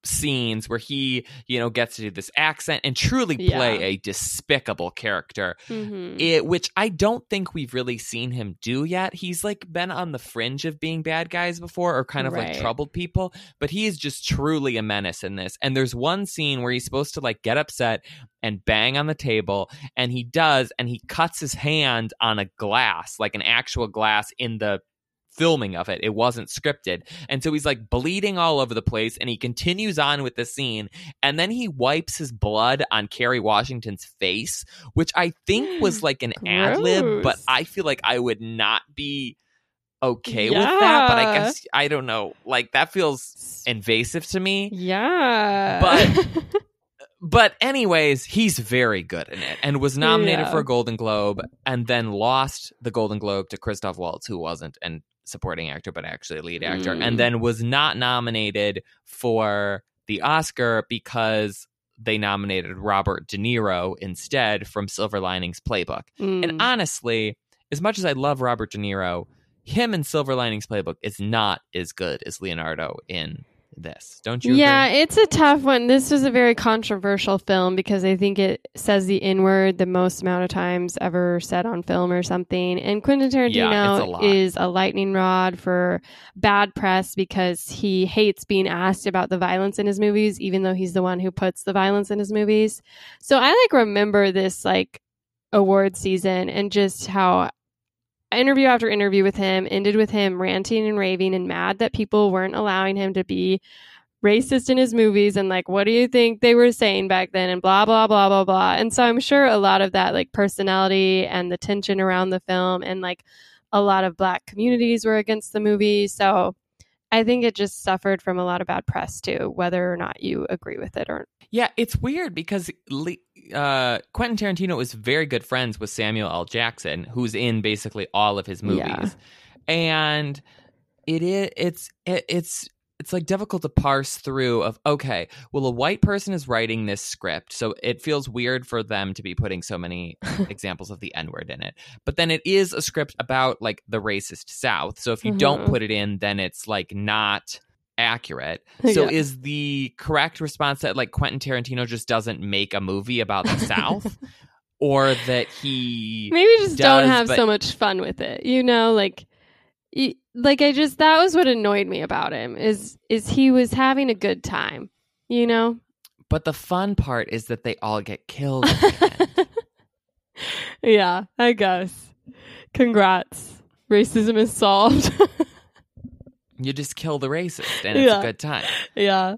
scenes where he, you know, gets to do this accent and truly play Yeah. a despicable character. Mhm. it, which I don't think we've really seen him do yet. He's like been on the fringe of being bad guys before or kind of like troubled people, but he is just truly a menace in this. And there's one scene where he's supposed to like get upset and bang on the table, and he does, and he cuts his hand on a glass, like an actual glass in the filming of it. It wasn't scripted. And so he's like bleeding all over the place and he continues on with the scene and then he wipes his blood on Kerry Washington's face, which I think was like an ad lib, but I feel like I would not be okay with that. But I guess I don't know. Like that feels invasive to me. yeah. But- But anyways, he's very good in it and was nominated Yeah. for a Golden Globe and then lost the Golden Globe to Christoph Waltz, who wasn't an supporting actor but actually lead actor, Mm. and then was not nominated for the Oscar because they nominated Robert De Niro instead from Silver Linings Playbook. Mm. And honestly, as much as I love Robert De Niro, him in Silver Linings Playbook is not as good as Leonardo in this. Don't you? yeah, agree? it's a tough one. This was a very controversial film because I think it says the N word the most amount of times ever said on film or something. And Quentin Yeah, a Tarantino is a lightning rod for bad press because he hates being asked about the violence in his movies, even though he's the one who puts the violence in his movies. So I like remember this like award season and just how interview after interview with him ended with him ranting and raving and mad that people weren't allowing him to be racist in his movies and like what do you think they were saying back then and blah blah blah blah blah. And so i'm sure a lot of that like personality and the tension around the film and like a lot of black communities were against the movie. So i think it just suffered from a lot of bad press too whether or not you agree with it or Yeah, it's weird because uh, Quentin Tarantino is very good friends with Samuel L. Jackson, who's in basically all of his movies. Yeah. And it is it's it, it's it's like difficult to parse through of okay well a white person is writing this script so it feels weird for them to be putting so many examples of the n-word in it but then it is a script about like the racist south so if you don't Mhm. put it in then it's like not accurate so Yeah. is the correct response that like quentin tarantino just doesn't make a movie about the south or that he Maybe just don't have but- so much fun with it. You know, like y- like I just that was what annoyed me about him is is he was having a good time, you know? but the fun part is that they all get killed at the end. yeah, I guess. Congrats. Racism is solved. You just kill the racist and it's Yeah. a good time yeah.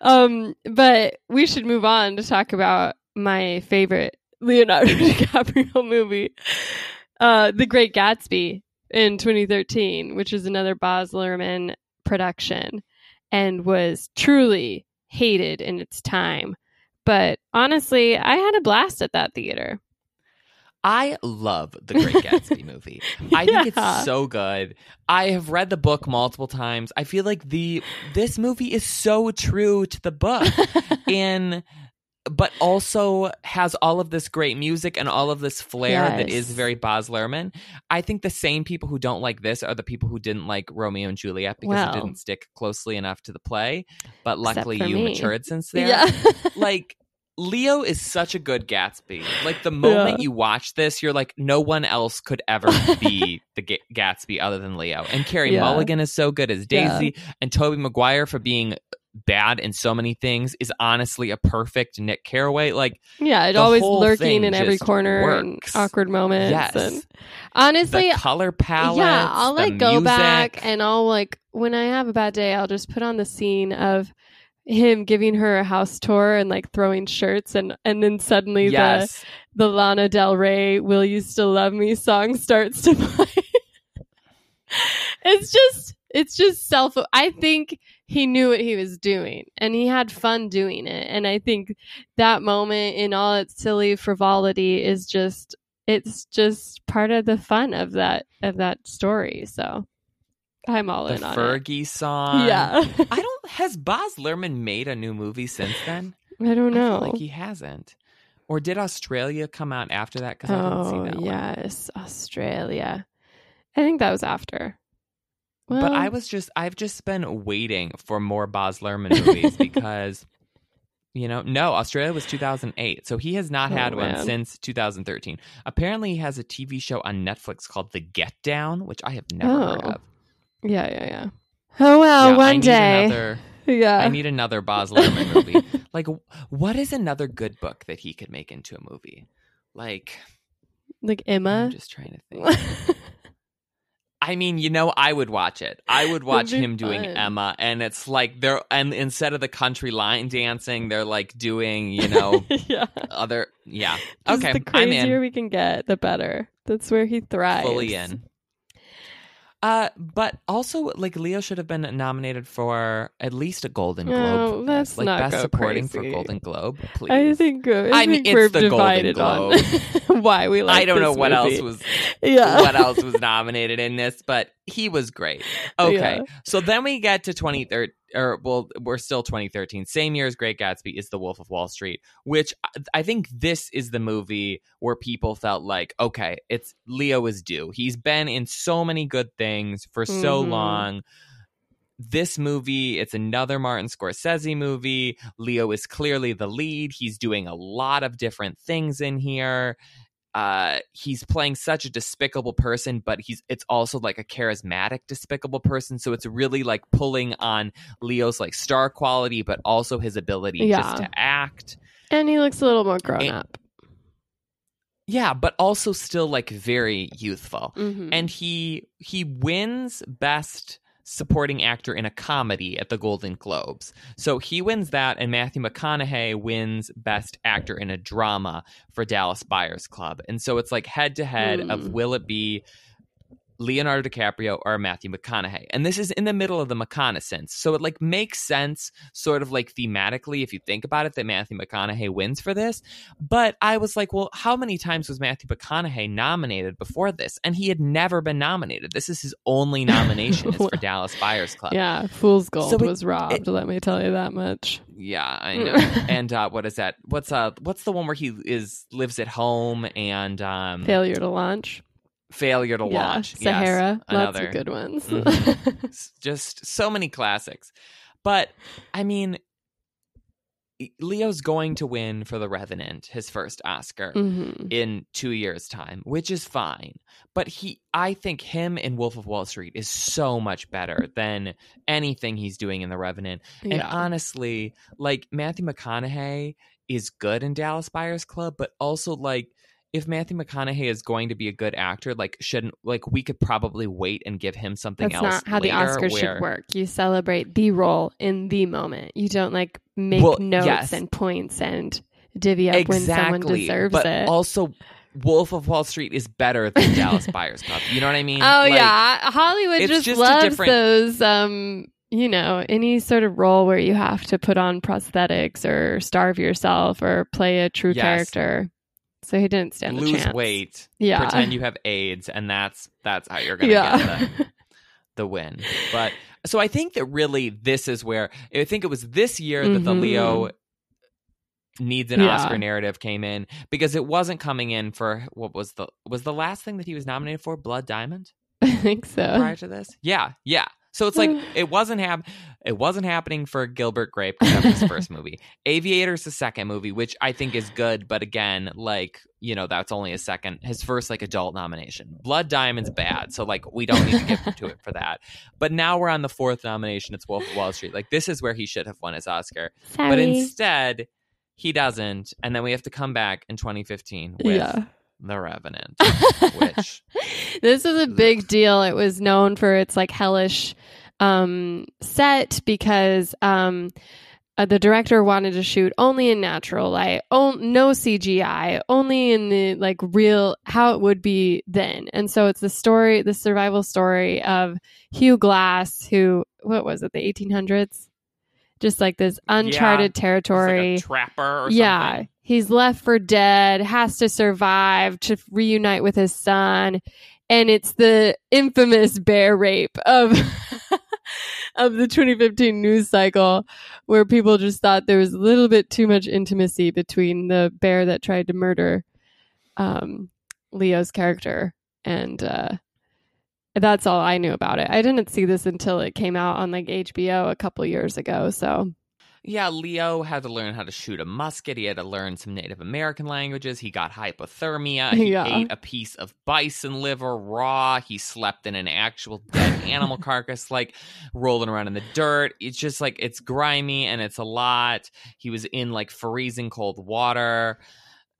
Um but we should move on to talk about my favorite Leonardo DiCaprio movie. Uh The Great Gatsby in 2013, which is another Baz Luhrmann production and was truly hated in its time. But honestly, I had a blast at that theater. I love the Great Gatsby movie. I think Yeah. it's so good. I have read the book multiple times. I feel like the this movie is so true to the book and but also has all of this great music and all of this flair that is very Baz Luhrmann. I think the same people who don't like this are the people who didn't like Romeo and Juliet because it didn't stick closely enough to the play. But luckily you me. matured since then yeah. like Leo is such a good Gatsby. Like the moment Yeah. you watch this, you're like, no one else could ever be the Ga- Gatsby other than Leo. And Carey Yeah. Mulligan is so good as Yeah. Daisy, and Tobey Maguire for being bad in so many things is honestly a perfect Nick Carraway. Like Yeah, it always lurking in every corner works. and awkward moments. yes, And honestly, the color palette. yeah, I'll like go back and I'll like when I have a bad day, I'll just put on the scene of him giving her a house tour and like throwing shirts and and then suddenly yes. the the Lana Del Rey "Will You Still Love Me" song starts to play. it's just it's just self. I think he knew what he was doing and he had fun doing it, and I think that moment in all its silly frivolity is just it's just part of the fun of that of that story. So I'm all the in on Fergie it. song. Yeah, I don't. Has Baz Luhrmann made a new movie since then? I don't I know. feel like he hasn't. Or did Australia come out after that? Because I didn't see Oh that one. yes, Australia. I think that was after. but I was just I've just been waiting for more Baz Luhrmann movies because you know, no, Australia was 2008. So he has not Oh, had one since 2013. Apparently he has a TV show on Netflix called The Get Down, which I have never heard Oh. of. Yeah, yeah, yeah. Oh well, Yeah, one day. another yeah. I need another Baz Luhrmann movie. Like what is another good book that he could make into a movie? Like like I'm Emma. just trying to think. I mean, you know, I would watch it. I would watch him doing. Emma, and it's like they're and instead of the country line dancing, they're like doing, you know, yeah. other. Yeah, Just okay, the I'm crazier we can get, the better. That's where he thrives. fully in. Uh, but also, like Leo should have been nominated for at least a Golden Globe. No, let's like not best supporting for. Golden Globe, please. I think. Uh, I, I mean, think it's we're the Golden Globe. on why we like. I don't know what movie. else was Yeah. what else was nominated in this, but he was great. Okay. Yeah. So then we get to 2013 or well, we're still 2013. Same year as Great Gatsby is The Wolf of Wall Street, which I- think this is the movie where people felt like, okay, it's Leo is due. He's been in so many good things for so Mhm. long. This movie, it's another Martin Scorsese movie. Leo is clearly the lead. He's doing a lot of different things in here uh he's playing such a despicable person but he's it's also like a charismatic despicable person so it's really like pulling on leo's like star quality but also his ability Yeah. just to act and he looks a little more grown And- up. yeah but also still like very youthful Mhm. and he he wins best supporting actor in a comedy at the Golden Globes. So he wins that and Matthew McConaughey wins best actor in a drama for Dallas Buyers Club. And so it's like head to head of Hmm. will it be Leonardo DiCaprio or Matthew McConaughey. And this is in the middle of the McConaissance. So it like makes sense sort of like thematically if you think about it that Matthew McConaughey wins for this. But I was like, well, how many times was Matthew McConaughey nominated before this? And he had never been nominated. This is his only nomination is for Dallas Buyers Club. Yeah, Fool's Gold So it- was robbed, it- let me tell you that much. Yeah, I know. and uh, what is that? What's uh what's the one where he is lives at home and um Failure to launch. Failure to yeah, launch? Yes, Sahara. Lots another. of good ones. Mhm. Just so many classics. But I mean, Leo's going to win for The Revenant, his first Oscar. hmm In two years' time, which is fine, but he, I think him in Wolf of Wall Street is so much better than anything he's doing in The Revenant. And honestly, like Matthew McConaughey is good in Dallas Buyers Club, but also like if Matthew McConaughey is going to be a good actor, like shouldn't like we could probably wait and give him something else. That's else. not how the Oscars where- should work. You celebrate the role in the moment. You don't like make Well, notes yes. and points and divvy up when someone Exactly, deserves but it. also Wolf of Wall Street is better than Dallas Buyers Club. You know what I mean? oh Like, yeah, Hollywood just, just loves different- those. Um, you know, any sort of role where you have to put on prosthetics or starve yourself or play a true Yes. character. So he didn't stand a lose chance. weight, Yeah. pretend you have AIDS, and that's that's how you're gonna yeah. get the, the win. But so I think that really this is where I think it was this year that the. Leo mm-hmm. needs an Yeah. Oscar narrative came in because it wasn't coming in for what was the was the last thing that he was nominated for Blood Diamond I think so. prior to this? Yeah, yeah. So it's like it wasn't hap- it wasn't happening for Gilbert Grape because that was his first movie. Aviator's the second movie, which I think is good, but again, like you know, that's only his second, his first like adult nomination. Blood Diamond's bad, so like we don't need to give him to it for that. But now we're on the fourth nomination. It's Wolf of Wall Street. Like this is where he should have won his Oscar, Sorry. but instead he doesn't, and then we have to come back in 2015 with yeah. The Revenant, which this is a big deal. It was known for its like hellish um, set because um, uh, the director wanted to shoot only in natural light, on, no CGI, only in the like real how it would be then. And so it's the story, the survival story of Hugh Glass, who what was it, the 1800s? Just like this uncharted He's territory. like a trapper or yeah, something. he's left for dead, has to survive to reunite with his son, and it's the infamous bear rape of of the 2015 news cycle, where people just thought there was a little bit too much intimacy between the bear that tried to murder um, Leo's character, and uh, that's all I knew about it. I didn't see this until it came out on like HBO a couple years ago, so. Yeah, Leo had to learn how to shoot a musket. He had to learn some Native American languages. He got hypothermia. He Yeah. ate a piece of bison liver raw. He slept in an actual dead animal carcass, like rolling around in the dirt. It's just like it's grimy and it's a lot. He was in like freezing cold water.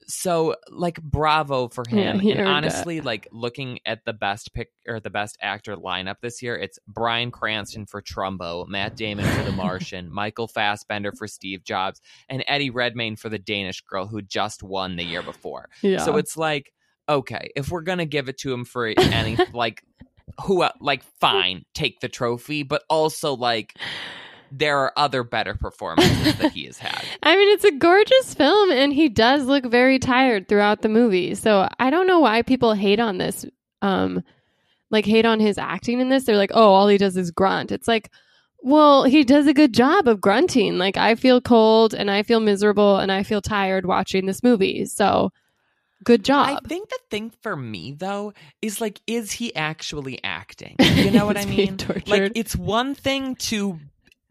So, like, bravo for him. he and honestly, like looking at the best pick or the best actor lineup this year, it's Bryan Cranston for Trumbo, Matt Damon for The Martian, Michael Fassbender for Steve Jobs, and Eddie Redmayne for The Danish Girl, who just won the year before. Yeah. So it's like, okay, if we're gonna give it to him for any, like, who, like, fine, take the trophy, but also like. There are other better performances that he has had. I mean, it's a gorgeous film, and he does look very tired throughout the movie. So I don't know why people hate on this, um, like hate on his acting in this. They're like, oh, all he does is grunt. It's like, well, he does a good job of grunting. Like I feel cold, and I feel miserable, and I feel tired watching this movie. So good job. I think the thing for me though is like, is he actually acting? You know what I mean? Like, it's one thing to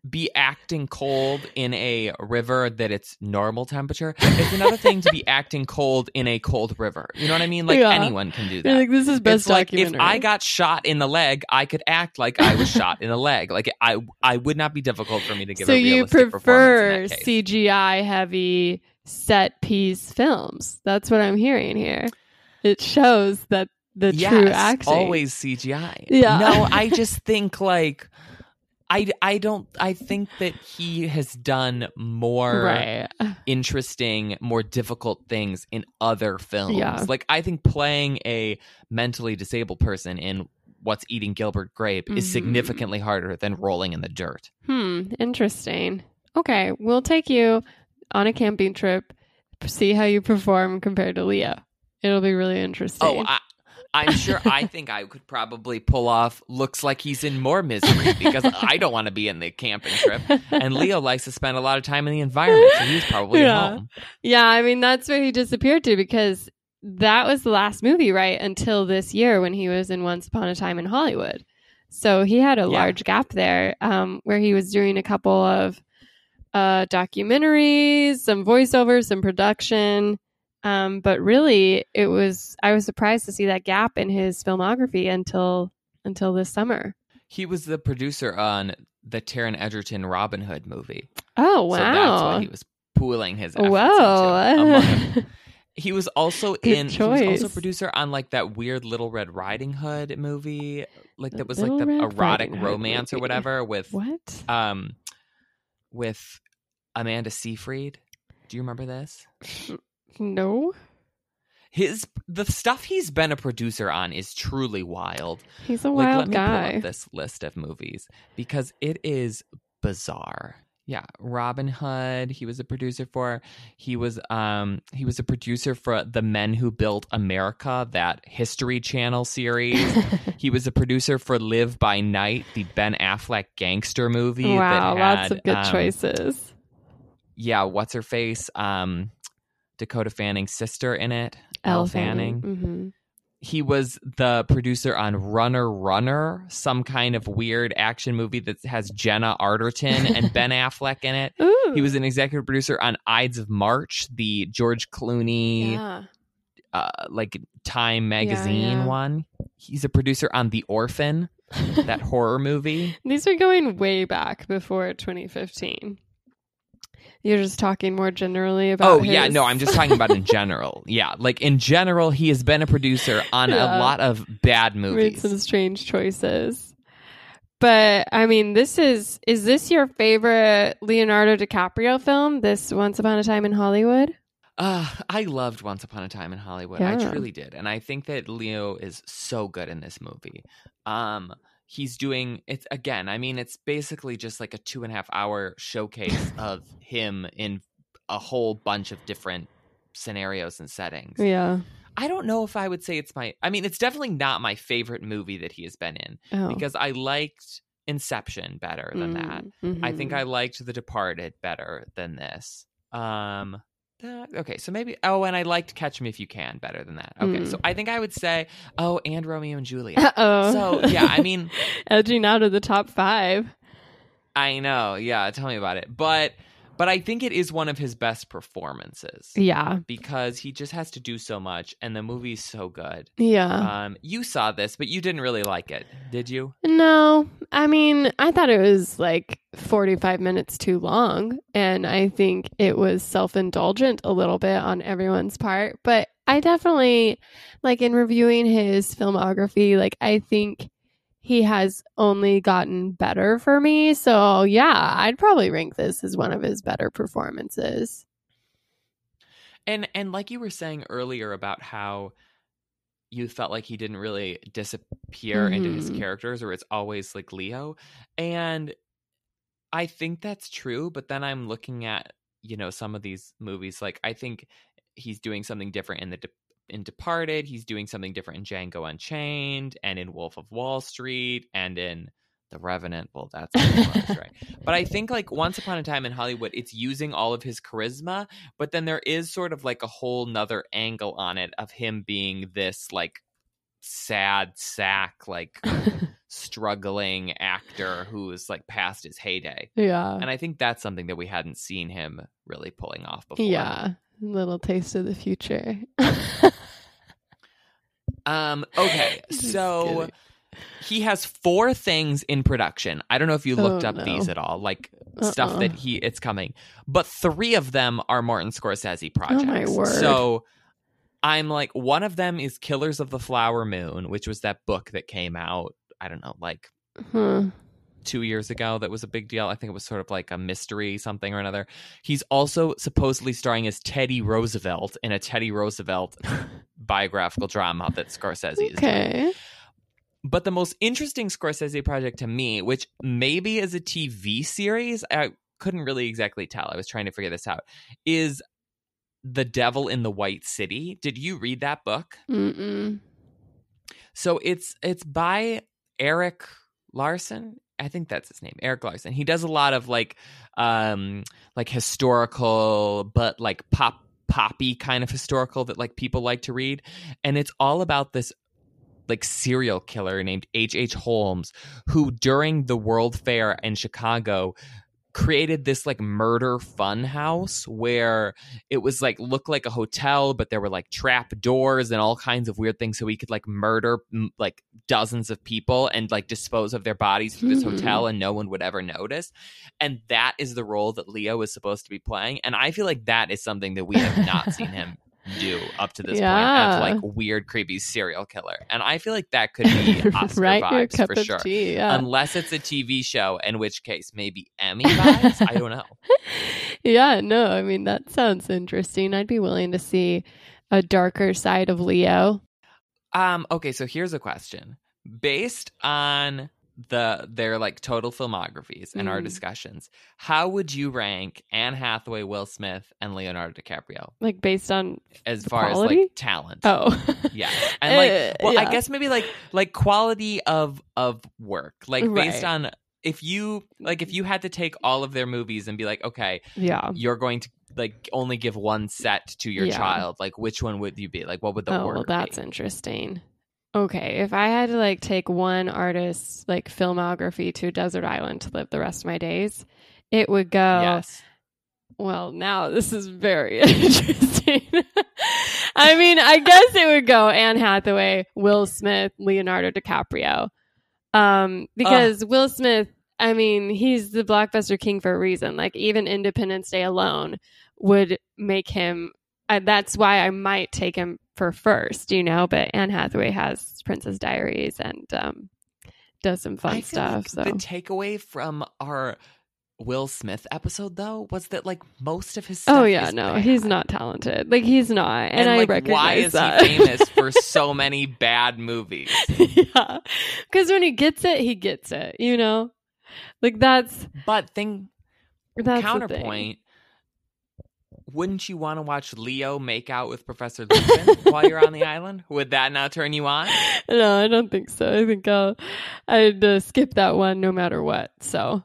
be acting cold in a river that it's normal temperature. It's another thing to be acting cold in a cold river. You know what I mean? Like Yeah. anyone can do that. like this is best it's like if. I got shot in the leg, I could act like I was shot in the leg. Like I, I would not be difficult for me to give. so a you prefer performance in that case. CGI heavy set piece films. That's what I'm hearing here. It shows that the yes, true acting. always CGI. Yeah. No, I just think like I, I don't I think that he has done more right. interesting, more difficult things in other films. Yeah. Like I think playing a mentally disabled person in What's Eating Gilbert Grape is Mhm. significantly harder than Rolling in the Dirt. Hmm, interesting. Okay, we'll take you on a camping trip, see how you perform compared to Leo. It'll be really interesting. Oh, I, I'm sure. I think I could probably pull off. Looks like he's in more misery because I don't want to be in the camping trip, and Leo likes to spend a lot of time in the environment, so he's probably Yeah. at home. yeah, I mean that's where he disappeared to because that was the last movie, right? Until this year when he was in Once Upon a Time in Hollywood. So he had a Yeah. large gap there, um, where he was doing a couple of uh, documentaries, some voiceovers, some production. Um, but really, it was I was surprised to see that gap in his filmography until until this summer. He was the producer on the Taron Egerton Robin Hood movie. Oh wow! So that's what he was pooling his efforts Whoa! He was also Good in. He was also producer on like that weird Little Red Riding Hood movie, like that was Little like the Red erotic Riding Hood romance or movie. whatever with what? um with Amanda Seyfried. Do you remember this? No, His the stuff he's been a producer on is truly wild. he's a like let wild me pull guy. up this list of movies because it is bizarre. Yeah, Robin Hood, he was a producer for. He was um he was a producer for The Men Who Built America, that History Channel series. he was a producer for Live by Night, the Ben Affleck gangster movie. wow, that lots of good um, choices. Yeah, what's her face? Um, Dakota Fanning's sister in it. Elle Fanning. hmm He was the producer on Runner Runner, some kind of weird action movie that has Gemma Arterton and Ben Affleck in it. Ooh, He was an executive producer on Ides of March, the George Clooney yeah. uh, like Time magazine yeah. one. He's a producer on The Orphan, that horror movie. These are going way back before 2015. You're just talking more generally about. Oh yeah, no, I'm just talking about in general. Yeah, like in general, he has been a producer on Yeah. a lot of bad made movies. some strange choices. But I mean, this is is this your favorite Leonardo DiCaprio film? This Once Upon a Time in Hollywood? Uh, I loved Once Upon a Time in Hollywood. I truly did, and I think that Leo is so good in this movie. Um, he's doing it's again. I mean, it's basically just like a two and a half hour showcase of him in a whole bunch of different scenarios and settings. Yeah. I don't know if I would say it's my. I mean, it's definitely not my favorite movie that he has been in Oh. because I liked Inception better than that. I think Mhm. I liked The Departed better than this. Um uh, okay, so maybe oh, and I liked Catch Me If You Can better than that. Okay, Mm. so I think I would say oh, and Romeo and Juliet. Uh-oh. So yeah, I mean, edging out of the top five. I know, yeah, tell me about it. But but I think it is one of his best performances Yeah. because he just has to do so much, and the movie's so good. Yeah. Um, you saw this, but you didn't really like it, did you? No, I mean, I thought it was like 45 minutes too long. And I think it was self indulgent a little bit on everyone's part. But I definitely, like, in reviewing his filmography, like, I think he has only gotten better for me. So, yeah, I'd probably rank this as one of his better performances. And and like you were saying earlier about how you felt like he didn't really disappear into his Mhm. characters or it's always like Leo. And I think that's true, but then I'm looking at, you know, some of these movies like I think he's doing something different in the De- in Departed, he's doing something different in Django Unchained and in Wolf of Wall Street and in The Revenant. Well, that's right. But I think like Once Upon a Time in Hollywood, it's using all of his charisma, but then there is sort of like a whole nother angle on it of him being this like sad sack, like um, struggling actor who is like past his heyday. yeah. And I think that's something that we hadn't seen him really pulling off before. Yeah. Little taste of the future. Um okay, Just so kidding. he has four things in production. I don't know if you looked Oh, up no. these at all, like stuff Uh-uh. that he it's coming. But three of them are Martin Scorsese projects. Oh, my word. So I'm like one of them is Killers of the Flower Moon, which was that book that came out, I don't know, like Huh. 2 years ago that was a big deal. I think it was sort of like a mystery something or another. He's also supposedly starring as Teddy Roosevelt in a Teddy Roosevelt biographical drama that Scorsese is doing. Okay. but the most interesting Scorsese project to me, which maybe is a TV series, I couldn't really exactly tell. I was trying to figure this out. Is The Devil in the White City. Did you read that book? Mm-mm. So it's it's by Erik Larson. I think that's his name, Erik Larson. He does a lot of like um like historical but like pop poppy kind of historical that like people like to read and it's all about this like serial killer named H.H. H. Holmes who during the World Fair in Chicago created this like murder fun house where it was like looked like a hotel but there were like trap doors and all kinds of weird things so he could like murder m- like dozens of people and like dispose of their bodies through this Hmm. hotel and no one would ever notice and that is the role that leo is supposed to be playing and i feel like that is something that we have not seen him do up to this Yeah. point as like weird creepy serial killer and i feel like that could be oscar right, vibes cup for of sure tea. Yeah. unless it's a TV show, in which case maybe Emmy vibes. I don't know. yeah, no, I mean that sounds interesting. I'd be willing to see a darker side of Leo. Um, okay, so here's a question based on the their like total filmographies and our Mm. discussions. How would you rank Anne Hathaway, Will Smith, and Leonardo DiCaprio Like based on as far as like talent? oh Yeah, and like, Uh, well, I guess maybe like like quality of of work, like based Right. on if you like if you had to take all of their movies and be like, okay, yeah. you're going to like only give one set to your Yeah. child like which one would you be like what would the oh, well, that's be? interesting. Okay, if I had to like take one artist's like filmography to a desert island to live the rest of my days, it would go. yes Well, now this is very interesting. I mean, I guess it would go Anne Hathaway, Will Smith, Leonardo DiCaprio. Um, because Will Smith, I mean, he's the blockbuster king for a reason. Like even Independence Day alone would make him. Uh, that's why I might take him for first, you know. But Anne Hathaway has Princess Diaries and um, does some fun stuff. like so the takeaway from our will smith episode though was that like most of his stuff Oh yeah, no, bad. he's not talented. Like he's not, and, and, I like, recognize why is that. he famous for so many bad movies yeah, because when he gets it, he gets it. You know, like that's but thing that's the thing. Wouldn't you want to watch leo make out with professor lupin while you're on the island would that not turn you on No, I don't think so. I think I'll I'd uh, skip that one no matter what. So,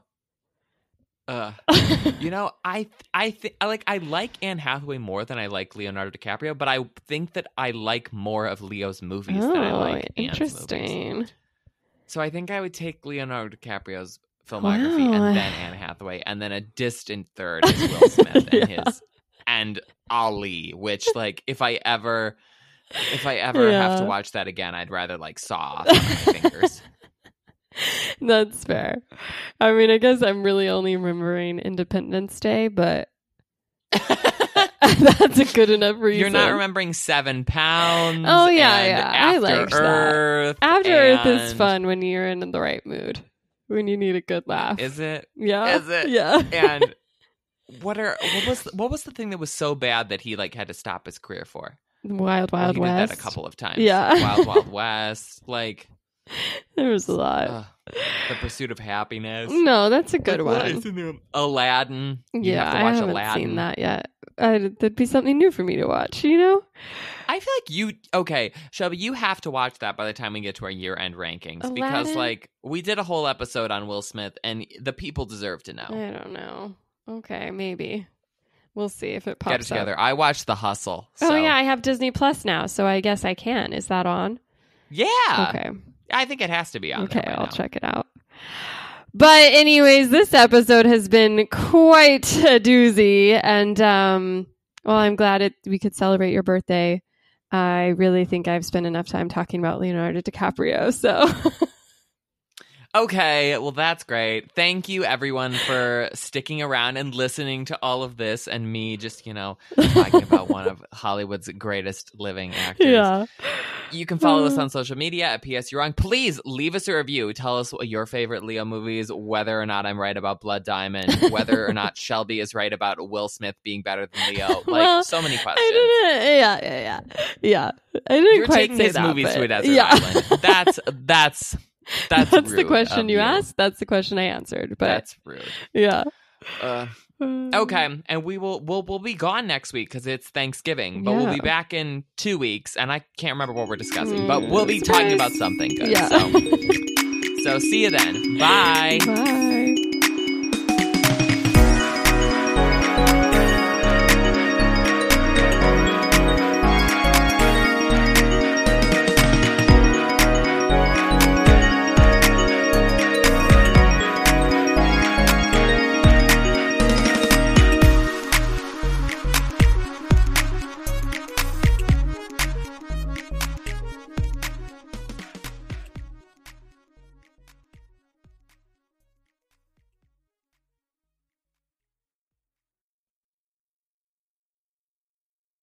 uh You know, I I think I like I like Anne Hathaway more than I like Leonardo DiCaprio, but I think that I like more of Leo's movies than I oh, like Anne's movies. interesting. So I think I would take Leonardo DiCaprio's filmography Wow. and then Anne Hathaway, and then a distant third is Will Smith and Yeah. his and Ali, which like if I ever if I ever have to watch that again, I'd rather like saw off my fingers. That's fair. I mean, I guess I'm really only remembering Independence Day, but that's a good enough reason. You're not remembering Seven Pounds. Oh, yeah, and yeah. I like liked that. Earth. After Earth is fun when you're in the right mood, when you need a good laugh. Is it? yeah, is it? Yeah. And what are what was what was the thing that was so bad that he like had to stop his career for? Wild Wild he West. did that a couple of times. Yeah. Wild Wild West, like There was a lot. ugh, The Pursuit of Happiness. no, that's a good Like, one. is? Aladdin. You yeah, have I haven't Aladdin. seen that yet. I, that'd be something new for me to watch. You know? I feel like you okay, Shelby. You have to watch that by the time we get to our year-end rankings because, like, we did a whole episode on Will Smith, and the people deserve to know. I don't know. Okay, maybe we'll see if it pops up. Get it up. together. I watched The Hustle. Oh yeah, I have Disney Plus now, so I guess I can. Is that on? yeah. okay. I think it has to be on. Okay, by I'll now. check it out. But anyways, this episode has been quite a doozy, and um, well, I'm glad it we could celebrate your birthday. I really think I've spent enough time talking about Leonardo DiCaprio, so Okay, well that's great. Thank you everyone for sticking around and listening to all of this and me just, you know, talking about one of Hollywood's greatest living actors. yeah. You can follow us Uh. on social media at PS You're Wrong. Please leave us a review. Tell us what your favorite Leo movies, whether or not I'm right about Blood Diamond, whether or not Shelby is right about Will Smith being better than Leo. Like Well, so many I questions. didn't. Yeah, yeah, yeah, yeah. I didn't You're quite taking say his that, movies but- to a desert yeah. island. That's that's that's That's the question of you asked. That's the question I answered. But That's rude. yeah. Uh, Um, okay, and we will we'll we'll be gone next week because it's Thanksgiving, but we'll be back in two weeks, and I can't remember what we're discussing, but Mm, we'll be talking about something good. Yeah. So, so see you then. Bye. Bye.